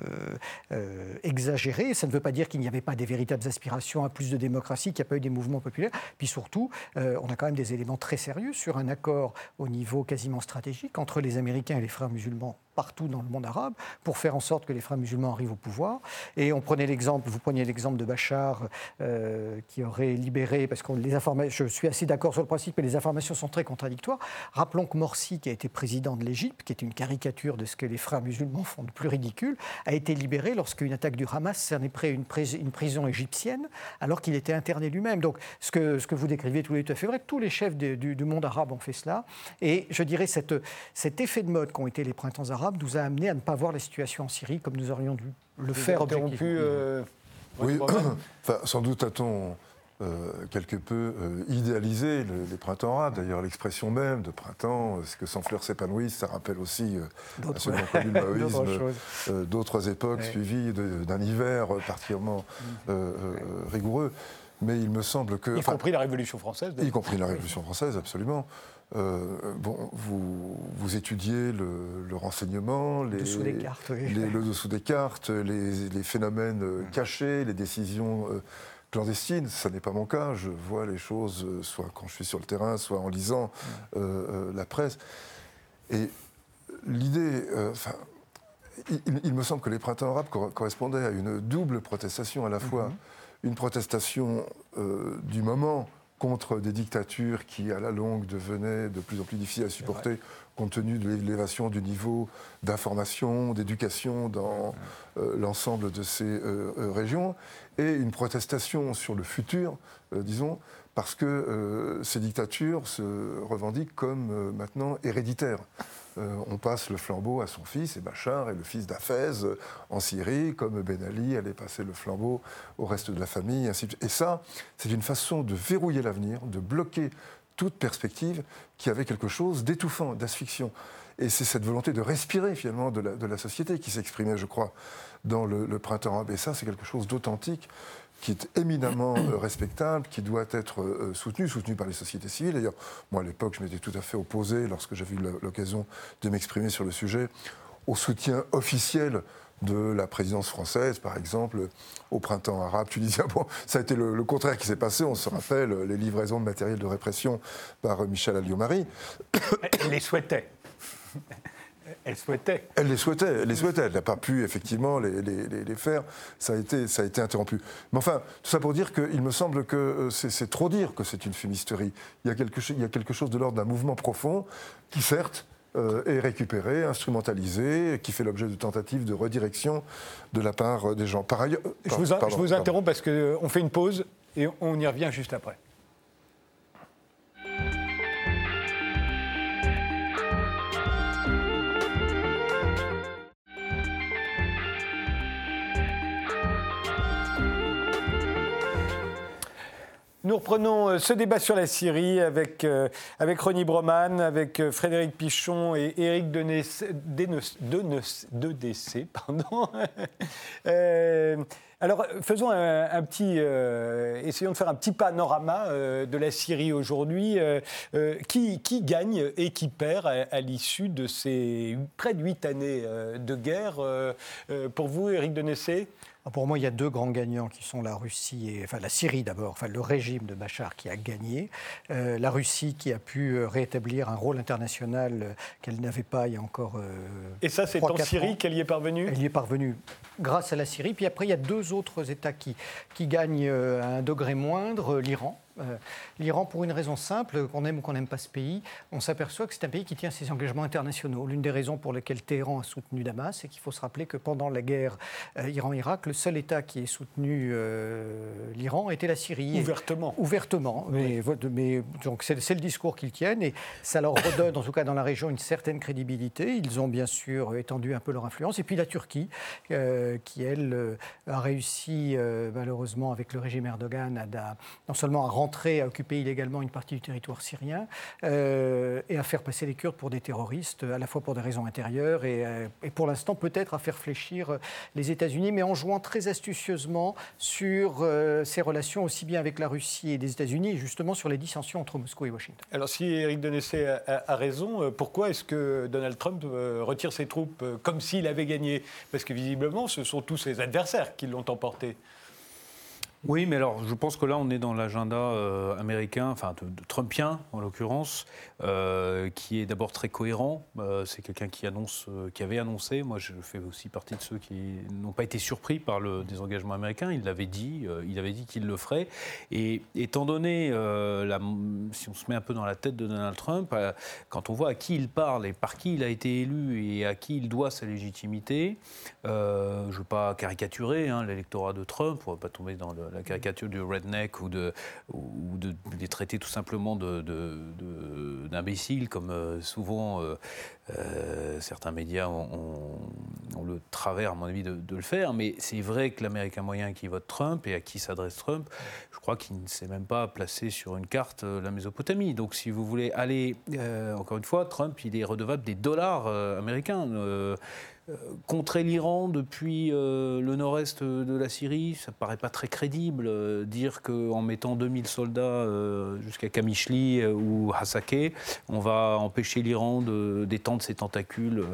euh, exagéré. Ça ne veut pas dire qu'il n'y avait pas des véritables aspirations à plus de démocratie, qu'il n'y a pas eu des mouvements populaires. Puis surtout, euh, on a quand même des éléments très sérieux sur un accord au niveau quasiment stratégique entre les Américains et les frères musulmans partout dans le monde arabe pour faire en sorte que les frères musulmans arrivent au pouvoir. Et on prenait l'exemple, vous preniez l'exemple de Bachar euh, qui aurait libéré, parce que je suis assez d'accord sur le principe, mais les informations sont très contradictoires. Rappelons que Morsi, qui a été président de l'Égypte, qui est une caricature de ce que les frères musulmans font de plus ridicule, a été libéré lorsqu'une attaque du Hamas s'est près une, une prison égyptienne, alors qu'il était interné lui-même. Donc ce que, ce que vous décrivez tous les tout à fait vrai, tous les chefs du, du, monde arabe ont fait cela. Et je dirais cette, cet effet de mode qu'ont été les printemps arabes nous a amené à ne pas voir la situation en Syrie comme nous aurions dû le faire objectivement. Euh, oui, [coughs] enfin, sans doute a-t-on quelque peu idéalisé les printemps arabes. D'ailleurs, l'expression même de printemps, ce que sans fleurs s'épanouissent, ça rappelle aussi à ceux qui maoïsme d'autres époques suivies d'un hiver particulièrement mm. rigoureux. Mais il me semble que. Y compris la Révolution française Y compris la Révolution française, absolument. Euh, bon, vous, vous étudiez le, renseignement, les, dessous des cartes, le dessous des cartes, les, phénomènes euh, mm. cachés, les décisions euh, clandestines. Ce n'est pas mon cas. Je vois les choses soit quand je suis sur le terrain, soit en lisant mm. la presse. Et l'idée, enfin, il, me semble que les printemps arabes correspondaient à une double protestation, à la fois mm-hmm. une protestation du moment contre des dictatures qui, à la longue, devenaient de plus en plus difficiles à supporter compte tenu de l'élévation du niveau d'information, d'éducation dans euh, l'ensemble de ces euh, euh, régions, et une protestation sur le futur, disons, parce que ces dictatures se revendiquent comme maintenant héréditaires. Euh, on passe le flambeau à son fils, et Bachar est le fils d'Afez euh, en Syrie, comme Ben Ali allait passer le flambeau au reste de la famille, ainsi Et ça, c'est une façon de verrouiller l'avenir, de bloquer toute perspective qui avait quelque chose d'étouffant, d'asphyxiant. Et c'est cette volonté de respirer finalement de la, société qui s'exprimait, je crois, dans le, le printemps arabe. Et ça, c'est quelque chose d'authentique qui est éminemment euh, respectable, qui doit être euh, soutenu, soutenu par les sociétés civiles. D'ailleurs, moi, à l'époque, je m'étais tout à fait opposé, lorsque j'avais eu l'occasion de m'exprimer sur le sujet, au soutien officiel de la présidence française, par exemple, au printemps arabe tunisien. [laughs] Bon, ça a été le, contraire qui s'est passé. On se rappelle les livraisons de matériel de répression par Michel Alliot-Marie. Elle [coughs] les souhaitait. [coughs] Elle souhaitait. Elle les souhaitait, elle les souhaitait. Elle n'a pas pu effectivement les, faire. Ça a, été, ça a été interrompu. Mais enfin, tout ça pour dire qu'il me semble que euh, c'est trop dire que c'est une fumisterie. Il y a quelque, il y a quelque chose de l'ordre d'un mouvement profond qui, certes, euh, est récupéré, instrumentalisé, qui fait l'objet de tentatives de redirection de la part euh, des gens. Par ailleurs, je vous, je vous interromps parce qu'on fait une pause et on y revient juste après. Nous reprenons euh, ce débat sur la Syrie avec, euh, avec Ronnie Broman, avec euh, Frédéric Pichon et Éric Denessé. Pardon. [laughs] alors, faisons un, petit, essayons de faire un petit panorama de la Syrie aujourd'hui. qui, qui, gagne et qui perd à, l'issue de ces près de huit années de guerre Pour vous, Éric Denessé pour moi, il y a deux grands gagnants qui sont la Russie et enfin la Syrie d'abord, enfin le régime de Bachar qui a gagné, euh, la Russie qui a pu euh, rétablir un rôle international euh, qu'elle n'avait pas il y a encore. et ça, c'est en Syrie qu'elle y est parvenue? Elle y est parvenue grâce à la Syrie. Puis après, il y a deux autres États qui qui gagnent à un degré moindre, l'Iran euh, L'Iran, pour une raison simple, qu'on aime ou qu'on n'aime pas ce pays, on s'aperçoit que c'est un pays qui tient ses engagements internationaux. L'une des raisons pour lesquelles Téhéran a soutenu Damas, c'est qu'il faut se rappeler que pendant la guerre euh, Iran-Irak, le seul État qui ait soutenu euh, l'Iran était la Syrie. Ouvertement. ouvertement. Mais, donc c'est le discours qu'ils tiennent et ça leur redonne, en tout cas dans la région, une certaine crédibilité. Ils ont bien sûr étendu un peu leur influence. Et puis la Turquie, qui elle a réussi malheureusement avec le régime Erdogan à, non seulement à rendre à occuper illégalement une partie du territoire syrien euh, et à faire passer les Kurdes pour des terroristes, à la fois pour des raisons intérieures et, euh, pour l'instant peut-être à faire fléchir les États-Unis, mais en jouant très astucieusement sur euh, ces relations aussi bien avec la Russie et les États-Unis, justement sur les dissensions entre Moscou et Washington. Alors si Eric Denessé a, raison, pourquoi est-ce que Donald Trump retire ses troupes comme s'il avait gagné? Parce que visiblement, ce sont tous ses adversaires qui l'ont emporté. Oui, mais alors je pense que là on est dans l'agenda euh, américain, enfin de, Trumpien en l'occurrence, euh, qui est d'abord très cohérent. Euh, c'est quelqu'un qui avait annoncé. Moi, je fais aussi partie de ceux qui n'ont pas été surpris par le désengagement américain. Il l'avait dit, il avait dit qu'il le ferait. Et étant donné, si on se met un peu dans la tête de Donald Trump, quand on voit à qui il parle et par qui il a été élu et à qui il doit sa légitimité, je ne veux pas caricaturer hein, l'électorat de Trump, on ne va pas tomber dans le la caricature du redneck ou de, ou de les traiter tout simplement d'imbéciles, comme euh, souvent euh, euh, certains médias ont, le travers, à mon avis, de, le faire, mais c'est vrai que l'Américain moyen qui vote Trump et à qui s'adresse Trump, je crois qu'il ne s'est même pas placé sur une carte la Mésopotamie. Donc si vous voulez aller, encore une fois, Trump, il est redevable des dollars américains. Contrer l'Iran depuis euh, le nord-est de la Syrie, ça ne paraît pas très crédible. Euh, dire qu'en mettant 2000 soldats jusqu'à Kamishli ou Hasake, on va empêcher l'Iran d'étendre ses tentacules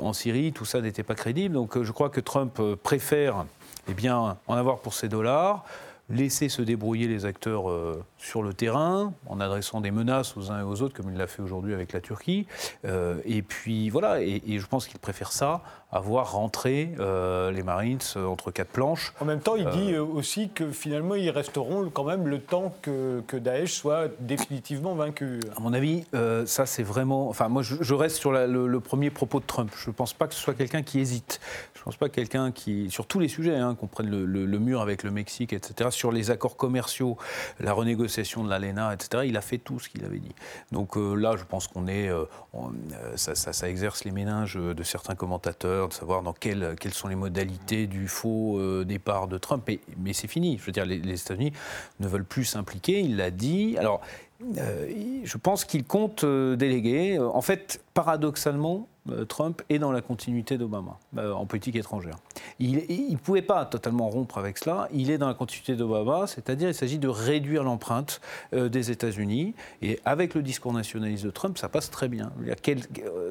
en Syrie, tout ça n'était pas crédible. Donc je crois que Trump préfère eh en avoir pour ses dollars laisser se débrouiller les acteurs euh, sur le terrain, en adressant des menaces aux uns et aux autres, comme il l'a fait aujourd'hui avec la Turquie. Euh, et puis voilà, et, je pense qu'il préfère ça à voir rentrer euh, les Marines entre quatre planches. En même temps, il dit aussi que finalement, ils resteront quand même le temps que, que Daesh soit définitivement vaincu. À mon avis, ça c'est vraiment... Enfin, moi, je, reste sur le, premier propos de Trump. Je ne pense pas que ce soit quelqu'un qui hésite. Je ne pense pas quelqu'un qui... Sur tous les sujets, hein, qu'on prenne le, le mur avec le Mexique, etc., sur les accords commerciaux, la renégociation de l'ALENA, etc., il a fait tout ce qu'il avait dit. Donc euh, là, je pense qu'on est. Euh, euh, ça, exerce les méninges de certains commentateurs, de savoir dans quelles, quelles sont les modalités du faux départ de Trump. mais c'est fini. Je veux dire, les, les États-Unis ne veulent plus s'impliquer. Il l'a dit. Alors. Je pense qu'il compte déléguer. En fait, paradoxalement, euh, Trump est dans la continuité d'Obama euh, en politique étrangère. Il ne pouvait pas totalement rompre avec cela. Il est dans la continuité d'Obama, c'est-à-dire il s'agit de réduire l'empreinte euh, des États-Unis. Et avec le discours nationaliste de Trump, ça passe très bien.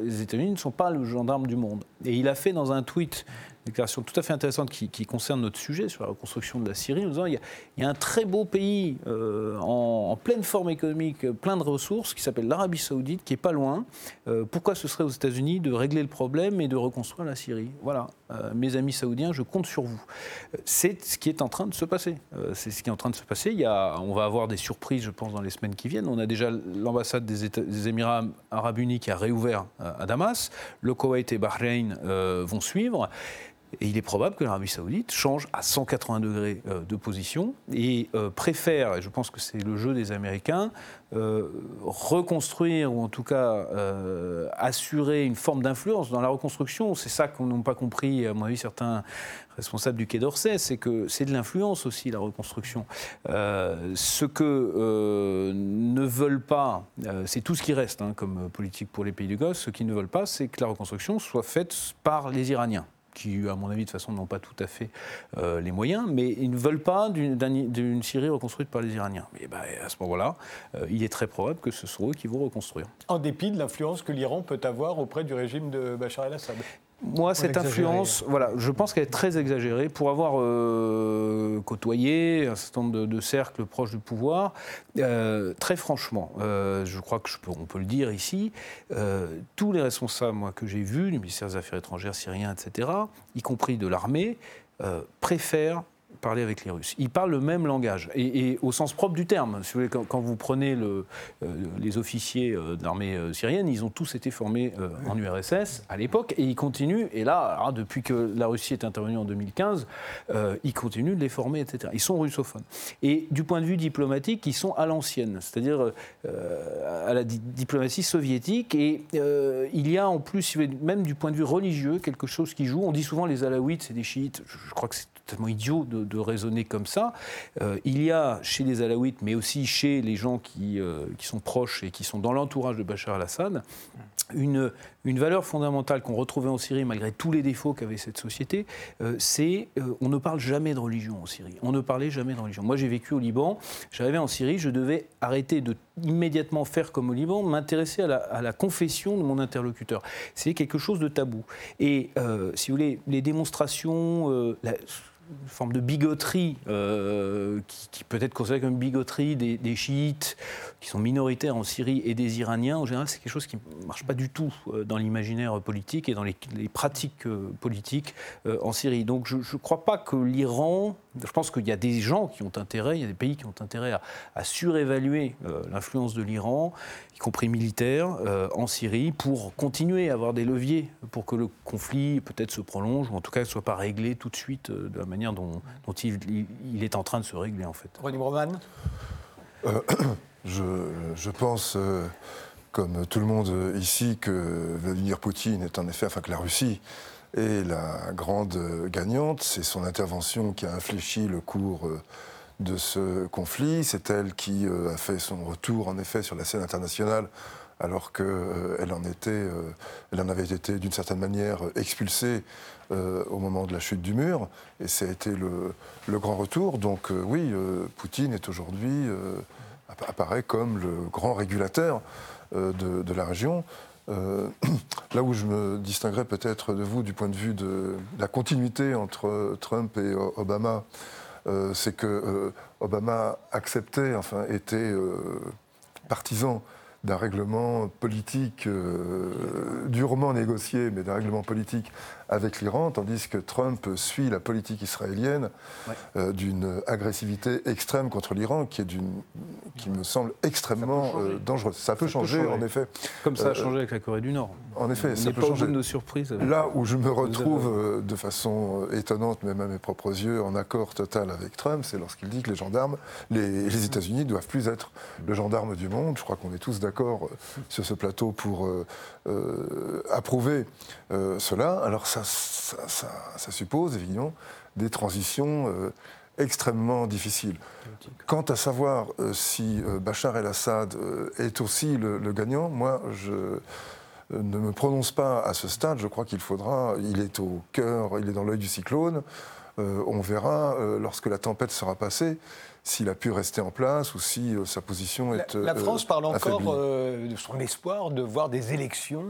Les États-Unis ne sont pas le gendarme du monde. Et il a fait dans un tweet déclaration tout à fait intéressante qui, concerne notre sujet sur la reconstruction de la Syrie, en disant il y a, un très beau pays euh, en, pleine forme économique, plein de ressources, qui s'appelle l'Arabie Saoudite, qui est pas loin. Euh, pourquoi ce serait aux États-Unis de régler le problème et de reconstruire la Syrie? Voilà, euh, mes amis saoudiens, je compte sur vous. C'est ce qui est en train de se passer. C'est ce qui est en train de se passer. Il y a, on va avoir des surprises, je pense, dans les semaines qui viennent. On a déjà l'ambassade des, des, Émirats arabes unis qui a réouvert à Damas. Le Koweït et Bahreïn vont suivre. Et il est probable que l'Arabie saoudite change à 180 degrés euh, de position et euh, préfère, et je pense que c'est le jeu des Américains, euh, reconstruire ou en tout cas assurer une forme d'influence dans la reconstruction. C'est ça qu'on n'a pas compris, à mon avis, certains responsables du Quai d'Orsay, c'est que c'est de l'influence aussi, la reconstruction. ce que ne veulent pas, c'est tout ce qui reste hein, comme politique pour les pays du Golfe, ce qu'ils ne veulent pas, c'est que la reconstruction soit faite par les Iraniens qui, à mon avis, de toute façon, n'ont pas tout à fait euh, les moyens, mais ils ne veulent pas d'une Syrie reconstruite par les Iraniens. Mais bah, à ce moment-là, euh, il est très probable que ce soit eux qui vont reconstruire. En dépit de l'influence que l'Iran peut avoir auprès du régime de Bachar el-Assad moi, cette influence, voilà, je pense qu'elle est très exagérée. Pour avoir euh, côtoyé un certain nombre de, cercles proches du pouvoir, euh, très franchement, euh, je crois que je peux, on peut le dire ici, tous les responsables moi, que j'ai vus, du ministère des Affaires étrangères syrien, etc., y compris de l'armée, préfèrent parler avec les Russes. Ils parlent le même langage, et, au sens propre du terme. Si vous voulez, quand, vous prenez le, euh, les officiers euh, de l'armée euh, syrienne, ils ont tous été formés en URSS à l'époque, et ils continuent, et là, depuis que la Russie est intervenue en 2015, ils continuent de les former, etc. Ils sont russophones. Et du point de vue diplomatique, ils sont à l'ancienne, c'est-à-dire à la diplomatie soviétique, et il y a en plus, même du point de vue religieux, quelque chose qui joue. On dit souvent les alaouites, c'est des chiites, je crois que c'est tellement idiot de, raisonner comme ça. Euh, il y a chez les Alaouites, mais aussi chez les gens qui, euh, qui sont proches et qui sont dans l'entourage de Bachar al-Assad, une, une valeur fondamentale qu'on retrouvait en Syrie malgré tous les défauts qu'avait cette société, euh, c'est on ne parle jamais de religion en Syrie. On ne parlait jamais de religion. Moi, j'ai vécu au Liban, j'arrivais en Syrie, je devais arrêter de immédiatement faire comme au Liban, m'intéresser à la, confession de mon interlocuteur. C'est quelque chose de tabou. Et si vous voulez, les démonstrations, une forme de bigoterie euh, qui, peut être considérée comme bigoterie des, chiites qui sont minoritaires en Syrie et des Iraniens, en général, c'est quelque chose qui ne marche pas du tout euh, dans l'imaginaire politique et dans les, pratiques euh, politiques en Syrie. Donc je ne crois pas que l'Iran, je pense qu'il y a des gens qui ont intérêt, il y a des pays qui ont intérêt à, à surévaluer l'influence de l'Iran, y compris militaire, en Syrie, pour continuer à avoir des leviers pour que le conflit peut-être se prolonge, ou en tout cas ne soit pas réglé tout de suite de la manière dont, il, est en train de se régler, en fait. René Broman euh, [coughs] je, pense, euh, comme tout le monde ici, que Vladimir Poutine est en effet, enfin que la Russie Et la grande gagnante, c'est son intervention qui a infléchi le cours de ce conflit. C'est elle qui a fait son retour, en effet, sur la scène internationale alors qu'elle en, était, elle en avait été d'une certaine manière expulsée au moment de la chute du mur. Et ça a été le, grand retour. Donc oui, Poutine est aujourd'hui apparaît comme le grand régulateur euh, de, la région. Euh, [clears throat] là où je me distinguerais peut-être de vous du point de vue de la continuité entre Trump et Obama, euh, c'est que Obama acceptait, enfin était partisan d'un règlement politique durement négocié, mais d'un règlement politique avec l'Iran, tandis que Trump suit la politique israélienne euh, d'une agressivité extrême contre l'Iran qui, est qui me semble extrêmement euh, dangereuse. Ça peut, changer, en effet. Comme ça a euh, changé avec la Corée du Nord. En effet, ça peut pas changer. de nos surprises. Là où je me retrouve de façon étonnante, même à mes propres yeux, en accord total avec Trump, c'est lorsqu'il dit que les gendarmes, les, les États-Unis ne doivent plus être le gendarme du monde. Je crois qu'on est tous d'accord sur ce plateau pour approuver cela. Alors ça, suppose évidemment des transitions euh, extrêmement difficiles. Quant à savoir euh, si euh, Bachar el-Assad est aussi le, gagnant, moi je ne me prononce pas à ce stade. Je crois qu'il faudra, il est au cœur, il est dans l'œil du cyclone. on verra lorsque la tempête sera passée s'il a pu rester en place ou si euh, sa position est. La, la France euh, parle encore euh, de son espoir de voir des élections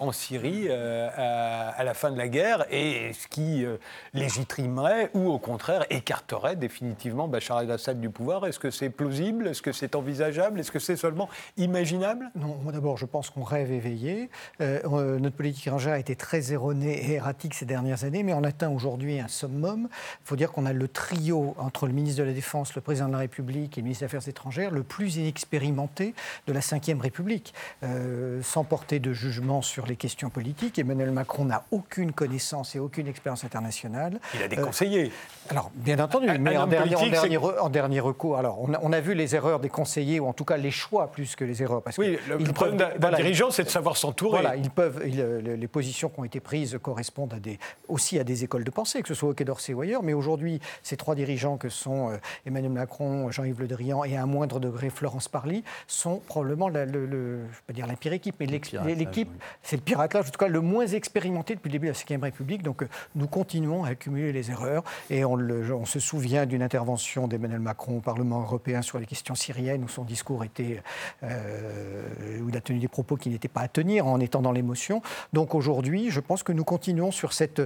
en Syrie à, la fin de la guerre et ce qui légitimerait ou au contraire écarterait définitivement Bachar el-Assad du pouvoir. Est-ce que c'est plausible? Est-ce que c'est envisageable? Est-ce que c'est seulement imaginable? Non, moi d'abord, je pense qu'on rêve éveillé. notre politique étrangère a été très erronée et erratique ces dernières années, mais on atteint aujourd'hui un summum. Il faut dire qu'on a le trio entre le ministre de la Défense, le président de la République et le ministre des Affaires étrangères le plus inexpérimenté de la Ve République. Euh, sans porter de jugement sur les questions politiques, Emmanuel Macron n'a aucune connaissance et aucune expérience internationale. Il a des conseillers. Euh, alors, bien entendu, mais en dernier, en, dernier, recours, alors, on a, vu les erreurs des conseillers, ou en tout cas les choix plus que les erreurs. Parce oui, le, problème d'un dirigeant, c'est de savoir s'entourer. Voilà, ils peuvent, les positions qui ont été prises correspondent à des, aussi à des écoles de pensée, que ce soit au Quai d'Orsay ou ailleurs. Mais aujourd'hui, ces trois dirigeants que sont euh, Emmanuel Macron, Jean-Yves Le Drian et à un moindre degré Florence Parly sont probablement le, je ne pas dire la pire équipe, mais l'équipe, c'est le piratage, en tout cas le moins expérimenté depuis le début de la Ve République. Donc euh, nous continuons à accumuler les erreurs et on, on se souvient d'une intervention d'Emmanuel Macron au Parlement européen sur les questions syriennes où son discours était, euh, où il a tenu des propos qui n'étaient pas à tenir en étant dans l'émotion. Donc aujourd'hui, je pense que nous continuons sur cette,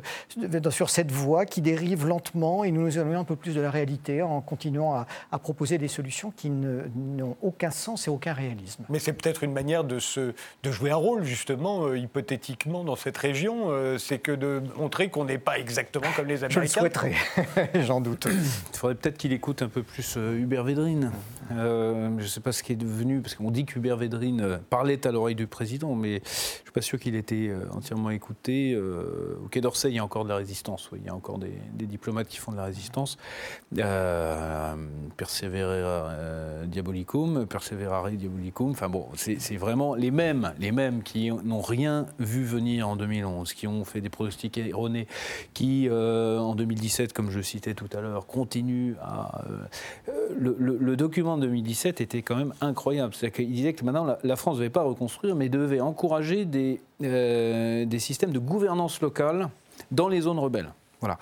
sur cette voie qui dérive lentement et nous nous éloignons un peu plus de la réalité en continuant à, proposer des solutions qui n'ont aucun sens et aucun réalisme. Mais c'est peut-être une manière de, se, de jouer un rôle, justement, euh, hypothétiquement, dans cette région. Euh, c'est que de montrer qu'on n'est pas exactement comme les Américains. Je le souhaiterais, [laughs] j'en doute. Il faudrait peut-être qu'il écoute un peu plus euh, Hubert Védrine. je ne sais pas ce qui est devenu, parce qu'on dit qu'Hubert Védrine parlait à l'oreille du président, mais je ne suis pas sûr qu'il était entièrement écouté. au Quai d'Orsay, il y a encore de la résistance. Il y a encore des, des, diplomates qui font de la résistance. Euh, perseverare euh, diabolicum, perseverare diabolicum. Enfin bon, c'est vraiment les mêmes, les mêmes qui n'ont rien vu venir en 2011, qui ont fait des pronostics erronés, qui euh, en 2017, comme je citais tout à l'heure, continuent à. le, document de 2017 était quand même incroyable. Qu'il disait que maintenant la, France ne devait pas reconstruire, mais devait encourager des, des systèmes de gouvernance locale dans les zones rebelles. Voilà.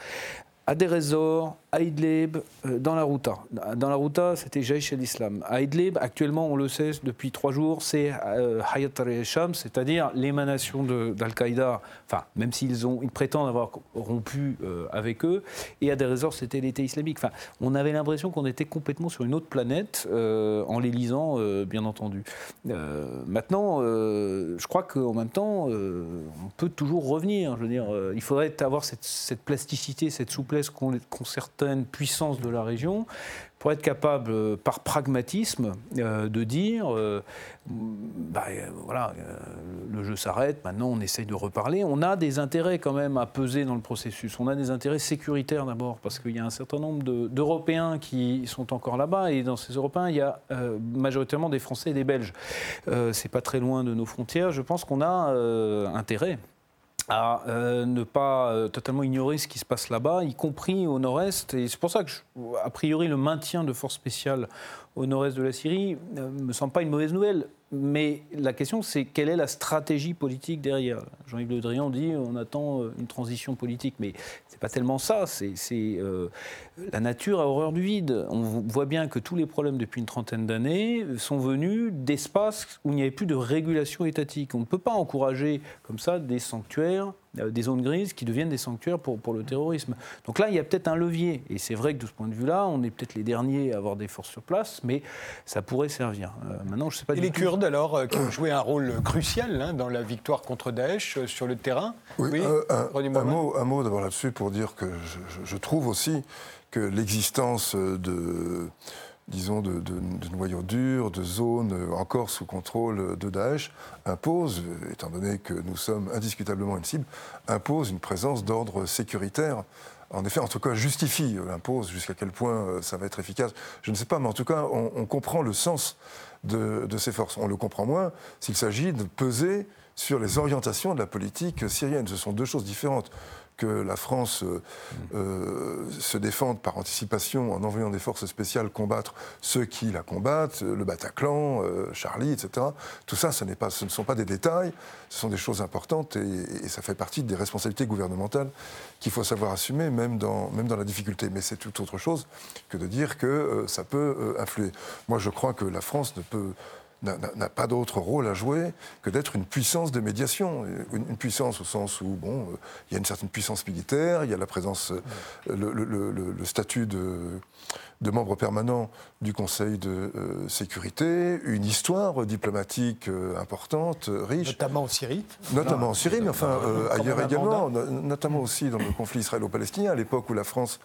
À des résorts, à Idlib, euh, dans la Routa. Dans la Routa, c'était Jaish el-Islam. À Idlib, actuellement, on le sait depuis trois jours, c'est euh, Hayat al-Sham, c'est-à-dire l'émanation d'Al-Qaïda, enfin, même s'ils ils prétendent avoir rompu euh, avec eux. Et à des résorts, c'était l'État islamique. Enfin, on avait l'impression qu'on était complètement sur une autre planète en les lisant, bien entendu. maintenant, je crois qu'en même temps, on peut toujours revenir. Je veux dire, il faudrait avoir cette, plasticité, cette souplesse qu'ont certains puissance de la région pour être capable, euh, par pragmatisme, euh, de dire, euh, bah, voilà, le jeu s'arrête, maintenant on essaye de reparler. On a des intérêts quand même à peser dans le processus. On a des intérêts sécuritaires d'abord, parce qu'il y a un certain nombre d'Européens qui sont encore là-bas, et dans ces Européens, il y a majoritairement des Français et des Belges. C'est pas très loin de nos frontières. Je pense qu'on a intérêt à euh, ne pas euh, totalement ignorer ce qui se passe là-bas, y compris au nord-est. Et c'est pour ça que, a priori, le maintien de forces spéciales au nord-est de la Syrie ne euh, me semble pas une mauvaise nouvelle. Mais la question, c'est quelle est la stratégie politique derrière? Jean-Yves Le Drian dit on attend une transition politique, mais c'est pas tellement ça. C'est la nature a horreur du vide. On voit bien que tous les problèmes depuis une trentaine d'années sont venus d'espaces où il n'y avait plus de régulation étatique. On ne peut pas encourager comme ça des sanctuaires, euh, des zones grises qui deviennent des sanctuaires pour, pour le terrorisme. Donc là, il y a peut-être un levier. Et c'est vrai que de ce point de vue-là, on est peut-être les derniers à avoir des forces sur place, mais ça pourrait servir. Euh, maintenant, je sais pas. Et les Kurdes, alors, euh, qui ont joué un rôle crucial hein, dans la victoire contre Daesh sur le terrain Oui, un, mot, un mot d'abord là-dessus pour dire que je trouve aussi que l'existence de disons, de, noyaux durs, de zones encore sous contrôle de Daesh, impose, étant donné que nous sommes indiscutablement une cible, impose une présence d'ordre sécuritaire. En effet, en tout cas, justifie, impose jusqu'à quel point euh, ça va être efficace. Je ne sais pas, mais en tout cas, on, comprend le sens de, ces forces. On le comprend moins s'il s'agit de peser sur les orientations de la politique syrienne. Ce sont deux choses différentes que la France euh, euh, se défende par anticipation en envoyant des forces spéciales combattre ceux qui la combattent, le Bataclan, euh, Charlie, etc. Tout ça, ce, pas, ce ne sont pas des détails, ce sont des choses importantes et, ça fait partie des responsabilités gouvernementales qu'il faut savoir assumer, même dans, même dans la difficulté. Mais c'est tout autre chose que de dire que ça peut influer. Moi, je crois que la France ne peut n'a pas d'autre rôle à jouer que d'être une puissance de médiation. Une, puissance au sens où, bon, euh, il y a une certaine puissance militaire, il y a la présence, euh, le, statut de, de, membre permanent du Conseil de euh, sécurité, une histoire diplomatique importante, riche. Notamment en Syrie. Notamment en Syrie, mais enfin ailleurs également, notamment aussi dans le conflit israélo-palestinien, à l'époque où la France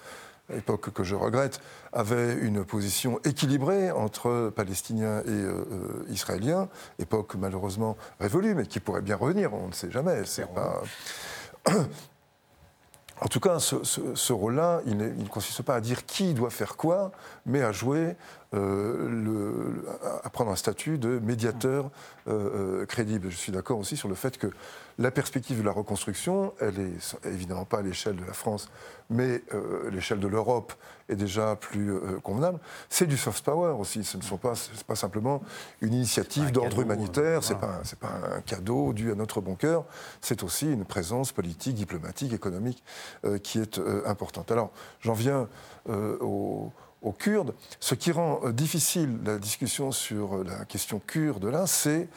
époque que je regrette, avait une position équilibrée entre Palestiniens et euh, euh, Israéliens, époque malheureusement révolue, mais qui pourrait bien revenir, on ne sait jamais. C'est pas... [clears throat] En tout cas, ce, rôle-là, il, ne consiste pas à dire qui doit faire quoi, mais à jouer, euh, le, à prendre un statut de médiateur crédible. Je suis d'accord aussi sur le fait que la perspective de la reconstruction, elle est évidemment pas à l'échelle de la France, mais euh, l'échelle de l'Europe est déjà plus euh, convenable. C'est du soft power aussi. Ce ne sont pas, pas simplement une initiative d'ordre humanitaire. C'est pas, c'est pas un cadeau dû à notre bon cœur. C'est aussi une présence politique, diplomatique, économique euh, qui est importante. Alors, j'en viens aux aux Kurdes. Ce qui rend difficile la discussion sur la question kurde là, c'est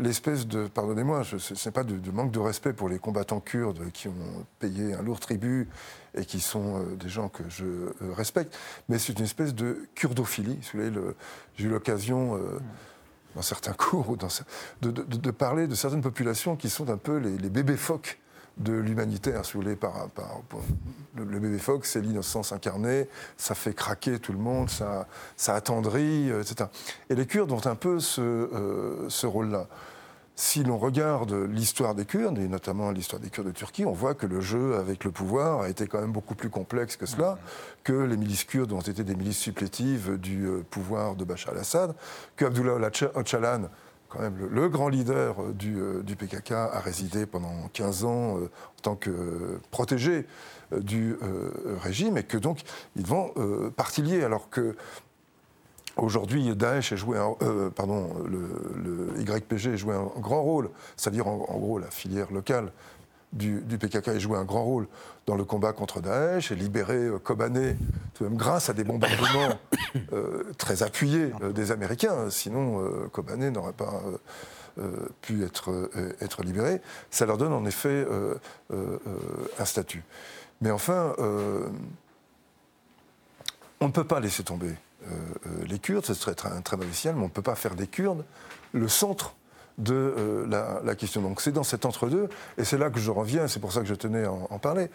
l'espèce de, pardonnez-moi, ce n'est pas de, manque de respect pour les combattants kurdes qui ont payé un lourd tribut et qui sont euh, des gens que je euh, respecte, mais c'est une espèce de kurdophilie. J'ai eu l'occasion, euh, dans certains [laughs] cours, de, parler de certaines populations qui sont un peu les, bébés phoques de l'humanitaire, si vous voulez, par, le, bébé phoque, c'est l'innocence incarnée, ça fait craquer tout le monde, ça, ça attendrit, etc. Et les Kurdes ont un peu ce, ce rôle-là. Si l'on regarde l'histoire des Kurdes, et notamment l'histoire des Kurdes de Turquie, on voit que le jeu avec le pouvoir a été quand même beaucoup plus complexe que cela, que les milices kurdes ont été des milices supplétives du euh, pouvoir de Bachar al-Assad, que Abdullah Öcalan, quand même le, grand leader euh, du, du, PKK, a résidé pendant 15 ans euh, en tant que protégé du régime, et que donc ils vont partie alors que Aujourd'hui, Daesh a joué un, euh, pardon, le, YPG a joué un grand rôle, c'est-à-dire en, gros la filière locale du, PKK a joué un grand rôle dans le combat contre Daesh et libéré euh, Kobané, tout même grâce à des bombardements [coughs] euh, très appuyés des Américains. Sinon, Kobané n'aurait pas pu être, libéré. Ça leur donne en effet un statut. Mais enfin, on ne peut pas laisser tomber euh, euh, les Kurdes, ce serait un très mauvais signal, mais on ne peut pas faire des Kurdes le centre de euh, la, question. Donc c'est dans cet entre-deux, et c'est là que je reviens, c'est pour ça que je tenais à en, parler,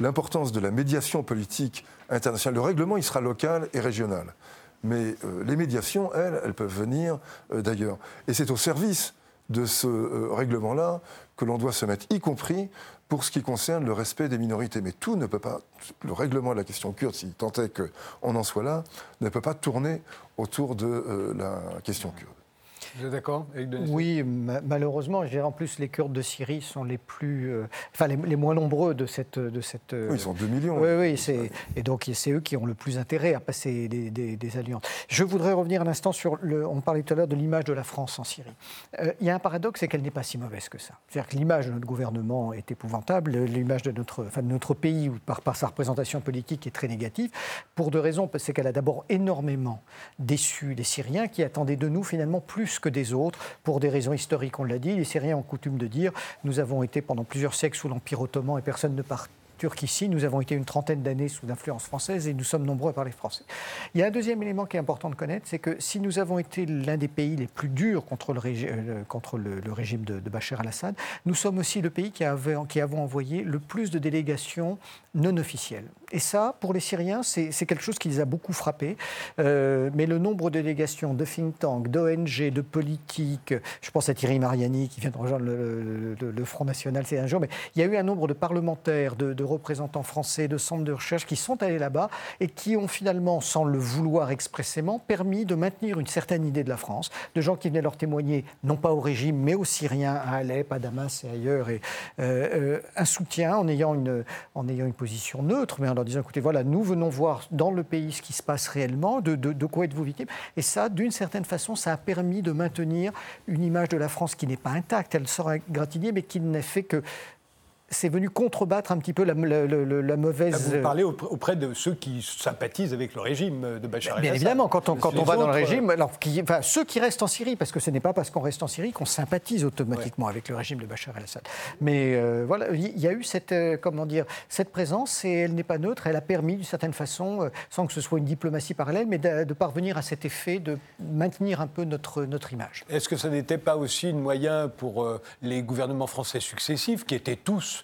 l'importance de la médiation politique internationale. Le règlement, il sera local et régional. Mais les médiations, elles, elles peuvent venir d'ailleurs. Et c'est au service de ce règlement-là que l'on doit se mettre, y compris pour ce qui concerne le respect des minorités. Mais tout ne peut pas, le règlement de la question kurde, s'il tentait qu'on en soit là, ne peut pas tourner autour de euh, la question kurde. Vous êtes d'accord Oui, malheureusement. En plus, les Kurdes de Syrie sont les plus, euh, enfin les, moins nombreux de cette, de cette. oui, ils sont 2 millions. Oui, oui, c'est et donc c'est eux qui ont le plus intérêt à passer des, alliances. Je voudrais revenir un instant sur le. On parlait tout à l'heure de l'image de la France en Syrie. Euh, il y a un paradoxe, c'est qu'elle n'est pas si mauvaise que ça. C'est-à-dire que l'image de notre gouvernement est épouvantable, l'image de notre, enfin, de notre pays par, par sa représentation politique est très négative pour deux raisons. C'est qu'elle a d'abord énormément déçu les Syriens qui attendaient de nous finalement plus que des autres pour des raisons historiques. On l'a dit, les Syriens ont coutume de dire nous avons été pendant plusieurs siècles sous l'Empire ottoman et personne ne nous avons été une trentaine d'années sous l'influence française et nous sommes nombreux à parler français. Il y a un deuxième élément qui est important de connaître, c'est que si nous avons été l'un des pays les plus durs contre le, euh, contre le, régime de, Bachar al-Assad, nous sommes aussi le pays qui, avait, qui avons envoyé le plus de délégations non officielles. Et ça, pour les Syriens, c'est quelque chose qui les a beaucoup frappés. Euh, mais le nombre de délégations de think tanks, d'ONG, de politiques, je pense à Thierry Mariani qui vient de rejoindre le, Front National c'est un jour, mais il y a eu un nombre de parlementaires, de, de représentants français, de centres de recherche qui sont allés là-bas et qui ont finalement, sans le vouloir expressément, permis de maintenir une certaine idée de la France, de gens qui venaient leur témoigner, non pas au régime, mais aux Syriens, à Alep, à Damas et ailleurs, et euh, euh, un soutien en ayant une, en ayant une position neutre, mais en leur disant, écoutez, voilà, nous venons voir dans le pays ce qui se passe réellement, de, de, quoi êtes-vous victime? Et ça, d'une certaine façon, ça a permis de maintenir une image de la France qui n'est pas intacte, elle sera gratignée, mais qui n'est fait que c'est venu contrebattre un petit peu la, mauvaise. Vous parlez auprès de ceux qui sympathisent avec le régime de Bachar el-Assad. Bien évidemment, quand on, quand on va dans le régime, alors, enfin, ceux qui restent en Syrie, parce que ce n'est pas parce qu'on reste en Syrie qu'on sympathise automatiquement avec le régime de Bachar el-Assad. Mais euh, voilà, il y a eu cette, euh, comment dire, cette présence et elle n'est pas neutre. Elle a permis, d'une certaine façon, euh, sans que ce soit une diplomatie parallèle, mais de, de, parvenir à cet effet de maintenir un peu notre, notre image. Est-ce que ça n'était pas aussi un moyen pour les gouvernements français successifs, qui étaient tous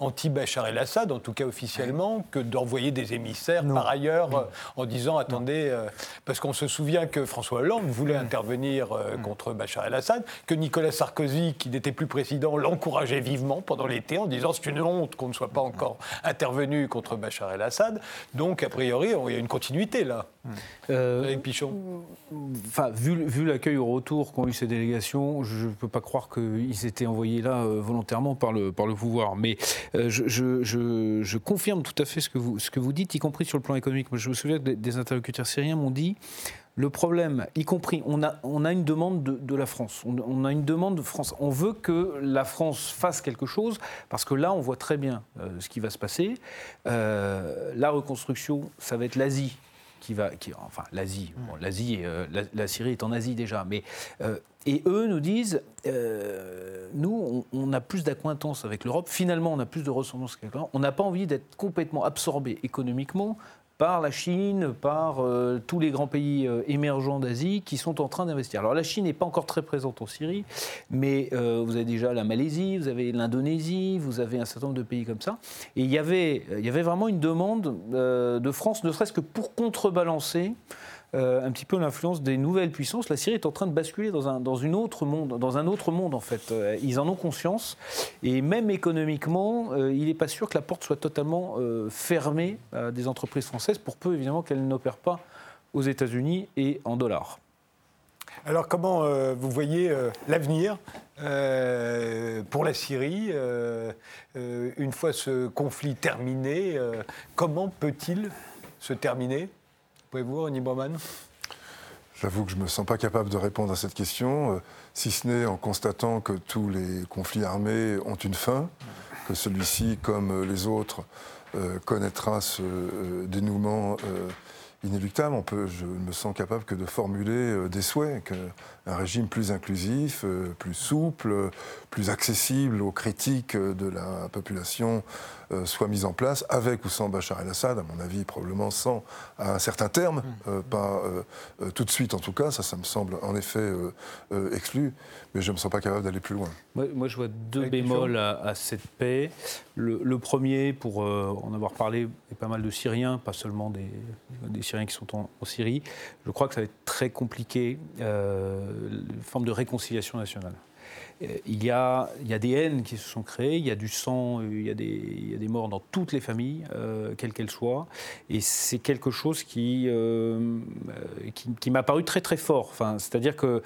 anti-Bachar el-Assad, en tout cas officiellement, que d'envoyer des émissaires par ailleurs euh, en disant attendez, euh, parce qu'on se souvient que François Hollande voulait intervenir euh, contre Bachar el-Assad, que Nicolas Sarkozy, qui n'était plus président, l'encourageait vivement pendant l'été en disant c'est une honte qu'on ne soit pas encore intervenu contre Bachar el-Assad. Donc, a priori, il y a une continuité là. Avec Pichon. Enfin, vu, vu l'accueil au retour qu'ont eu ces délégations, je ne peux pas croire qu'ils étaient envoyés là volontairement par le, par le pouvoir. Mais euh, je, confirme tout à fait ce que, vous, dites, y compris sur le plan économique. je me souviens que des interlocuteurs syriens m'ont dit le problème, y compris, on a, on a une demande de, la France. On, a une demande de France. On veut que la France fasse quelque chose, parce que là, on voit très bien euh, ce qui va se passer. Euh, la reconstruction, ça va être l'Asie qui va, qui, enfin l'Asie, l'Asie, la, Syrie est en Asie déjà, mais et eux nous disent, euh, nous, on, a plus d'acquaintance avec l'Europe, finalement, on a plus de ressemblance avec l'Europe, on n'a pas envie d'être complètement absorbé économiquement par la Chine, par euh, tous les grands pays euh, émergents d'Asie qui sont en train d'investir. Alors la Chine n'est pas encore très présente en Syrie, mais vous avez déjà la Malaisie, vous avez l'Indonésie, vous avez un certain nombre de pays comme ça. Et il y avait, il y avait vraiment une demande de France, ne serait-ce que pour contrebalancer euh, un petit peu l'influence des nouvelles puissances. La Syrie est en train de basculer dans un, dans une autre monde, dans un autre monde en fait. Euh, ils en ont conscience et même économiquement, euh, il n'est pas sûr que la porte soit totalement fermée à des entreprises françaises, pour peu évidemment qu'elles n'opèrent pas aux États-Unis et en dollars. Alors comment vous voyez l'avenir pour la Syrie Une fois ce conflit terminé, comment peut-il se terminer? Pouvez-vous, René Baumann J'avoue que je ne me sens pas capable de répondre à cette question, euh, si ce n'est en constatant que tous les conflits armés ont une fin, que celui-ci, comme les autres, euh, connaîtra ce euh, dénouement inéluctable. On peut, je ne me sens capable que de formuler des souhaits, qu'un régime plus inclusif, plus souple, plus accessible aux critiques de la population euh, soit mise en place, avec ou sans Bachar el-Assad, à mon avis, probablement sans, à un certain terme, mm. euh, pas euh, tout de suite en tout cas, ça, ça me semble en effet exclu, mais je ne me sens pas capable d'aller plus loin. Moi, je vois deux bémols à, cette paix. Le, premier, pour en avoir parlé, et pas mal de Syriens, pas seulement des, des Syriens qui sont en, en, Syrie, je crois que ça va être très compliqué, une forme de réconciliation nationale. il, y a, il y a des haines qui se sont créées, il y a du sang, il y a des, il y a des morts dans toutes les familles, quelles qu'elles soient. Et c'est quelque chose qui, qui, qui m'a paru très très fort. Enfin, C'est-à-dire qu'il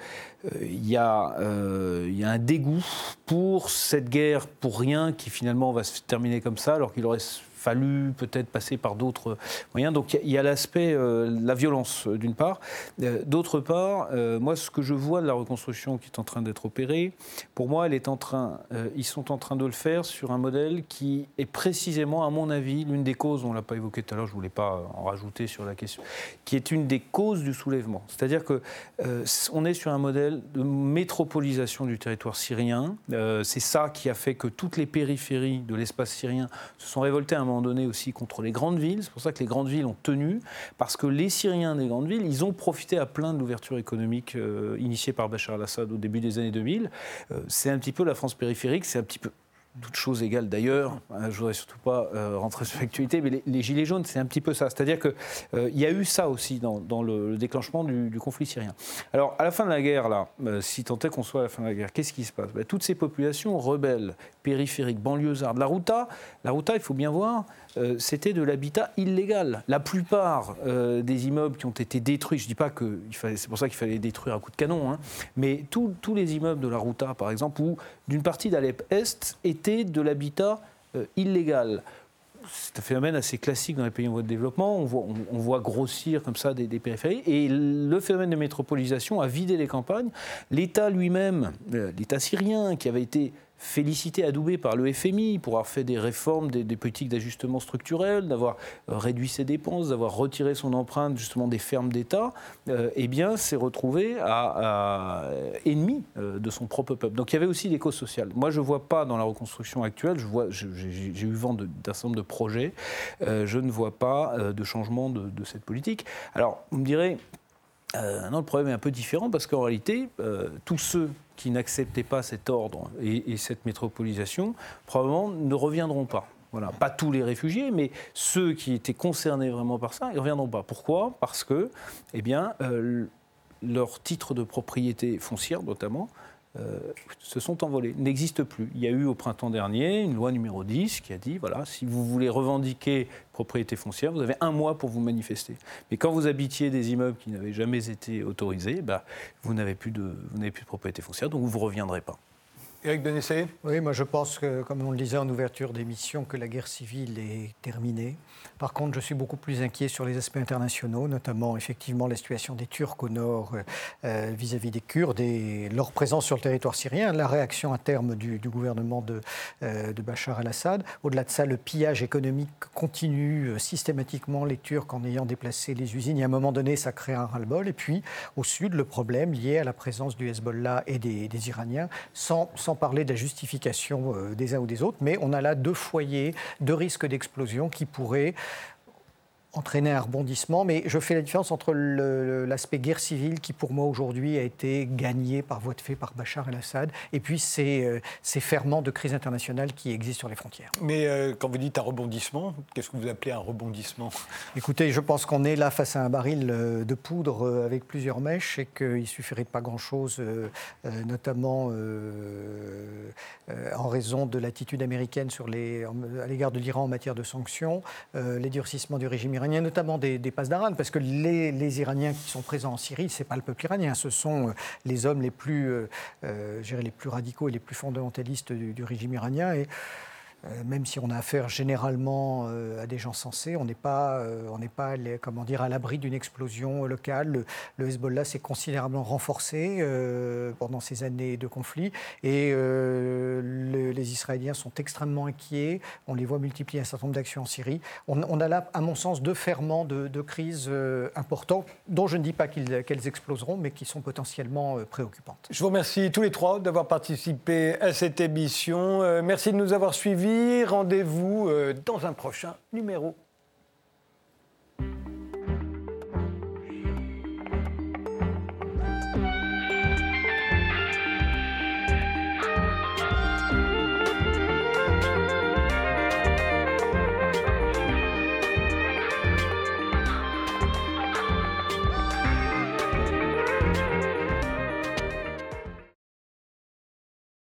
il y, y a un dégoût pour cette guerre pour rien qui finalement va se terminer comme ça, alors qu'il aurait fallu peut-être passer par d'autres moyens. Donc il y a l'aspect, euh, la violence euh, d'une part. Euh, d'autre part, moi ce que je vois de la reconstruction qui est en train d'être opérée, pour moi, elle est en train, ils sont en train de le faire sur un modèle qui est précisément, à mon avis, l'une des causes, on ne l'a pas évoqué tout à l'heure, je ne voulais pas en rajouter sur la question, qui est une des causes du soulèvement. C'est-à-dire que on est sur un modèle de métropolisation du territoire syrien. C'est ça qui a fait que toutes les périphéries de l'espace syrien se sont révoltées à un moment donné aussi contre les grandes villes. C'est pour ça que les grandes villes ont tenu, parce que les Syriens des grandes villes, ils ont profité à plein de l'ouverture économique euh, initiée par Bachar al-Assad au début des années 2000. Euh, c'est un petit peu la France périphérique, c'est un petit peu toutes choses égales d'ailleurs, hein, je ne voudrais surtout pas euh, rentrer sur l'actualité, mais les, Gilets jaunes, c'est un petit peu ça. C'est-à-dire qu'il euh, y a eu ça aussi dans, le, déclenchement du, conflit syrien. Alors, à la fin de la guerre, là, euh, si tant est qu'on soit à la fin de la guerre, qu'est-ce qui se passe? Ben, Toutes ces populations rebelles, périphériques, banlieusardes, la Routa, la Routa, il faut bien voir, c'était de l'habitat illégal. La plupart des immeubles qui ont été détruits, je ne dis pas que c'est pour ça qu'il fallait détruire à coup de canon, hein, mais tous les immeubles de la Routa, par exemple, ou d'une partie d'Alep Est, de l'habitat euh, illégal. C'est un phénomène assez classique dans les pays en voie de développement. On voit, grossir comme ça des, périphéries. Et le phénomène de métropolisation a vidé les campagnes. L'État lui-même, euh, l'État syrien, qui avait été félicité, adoubé par le FMI pour avoir fait des réformes, des, politiques d'ajustement structurel, d'avoir euh, réduit ses dépenses, d'avoir retiré son empreinte justement des fermes d'État, euh, eh bien, s'est retrouvé à, ennemi euh, de son propre peuple. Donc il y avait aussi des causes sociales. Moi, je ne vois pas dans la reconstruction actuelle, j'ai eu vent d'un certain nombre de projets, je ne vois pas de changement de cette politique. Alors, vous me direz, euh, non, le problème est un peu différent parce qu'en réalité, euh, tous ceux qui n'acceptaient pas cet ordre et, cette métropolisation, probablement ne reviendront pas. Pas tous les réfugiés, mais ceux qui étaient concernés vraiment par ça, ils ne reviendront pas. Pourquoi? Parce que, eh bien, euh, leur titre de propriété foncière, notamment, euh, se sont envolés, n'existent plus. Il y a eu au printemps dernier une loi numéro 10 qui a dit, voilà, si vous voulez revendiquer propriété foncière, vous avez un mois pour vous manifester. Mais quand vous habitiez des immeubles qui n'avaient jamais été autorisés, bah, vous n'avez plus, de, plus de propriété foncière, donc vous ne reviendrez pas. Éric Denessé Oui, moi je pense que, comme on le disait en ouverture d'émission, que la guerre civile est terminée. Par contre, je suis beaucoup plus inquiet sur les aspects internationaux, notamment effectivement la situation des Turcs au nord euh, euh, vis-à-vis des Kurdes et leur présence sur le territoire syrien, la réaction à terme du, gouvernement de, euh, Bachar el-Assad. Au-delà de ça, le pillage économique continue systématiquement, les Turcs en ayant déplacé les usines. Et à un moment donné, ça crée un ras-le-bol. Et puis, au sud, le problème lié à la présence du Hezbollah et des, Iraniens, sans, parler de la justification des uns ou des autres, mais on a là deux foyers, deux risques d'explosion qui pourraient entraîner un rebondissement, mais je fais la différence entre l'aspect guerre civile qui pour moi aujourd'hui a été gagné par voie de fait par Bachar el-Assad et puis ces, euh, ces, ferments de crise internationale qui existent sur les frontières. Mais euh, quand vous dites un rebondissement, qu'est-ce que vous appelez un rebondissement? Écoutez, je pense qu'on est là face à un baril euh, de poudre avec plusieurs mèches et qu'il suffirait de pas grand-chose, notamment en raison de l'attitude américaine sur les, à l'égard de l'Iran en matière de sanctions, les durcissements du régime iranien, notamment des, des d'Aran, parce que les, Iraniens qui sont présents en Syrie, ce n'est pas le peuple iranien, ce sont euh, les hommes les plus, euh, euh les plus radicaux et les plus fondamentalistes du, régime iranien. Même si on a affaire généralement euh, à des gens sensés, on n'est pas, euh, on n'est pas comment dire, à l'abri d'une explosion locale. Le, Hezbollah s'est considérablement renforcé pendant ces années de conflit et les Israéliens sont extrêmement inquiets. On les voit multiplier un certain nombre d'actions en Syrie. On, a là, à mon sens, deux ferments de, de crise importants, dont je ne dis pas qu'elles exploseront, mais qui sont potentiellement préoccupantes. Je vous remercie tous les trois d'avoir participé à cette émission. merci de nous avoir suivis. Rendez-vous euh, dans un prochain numéro.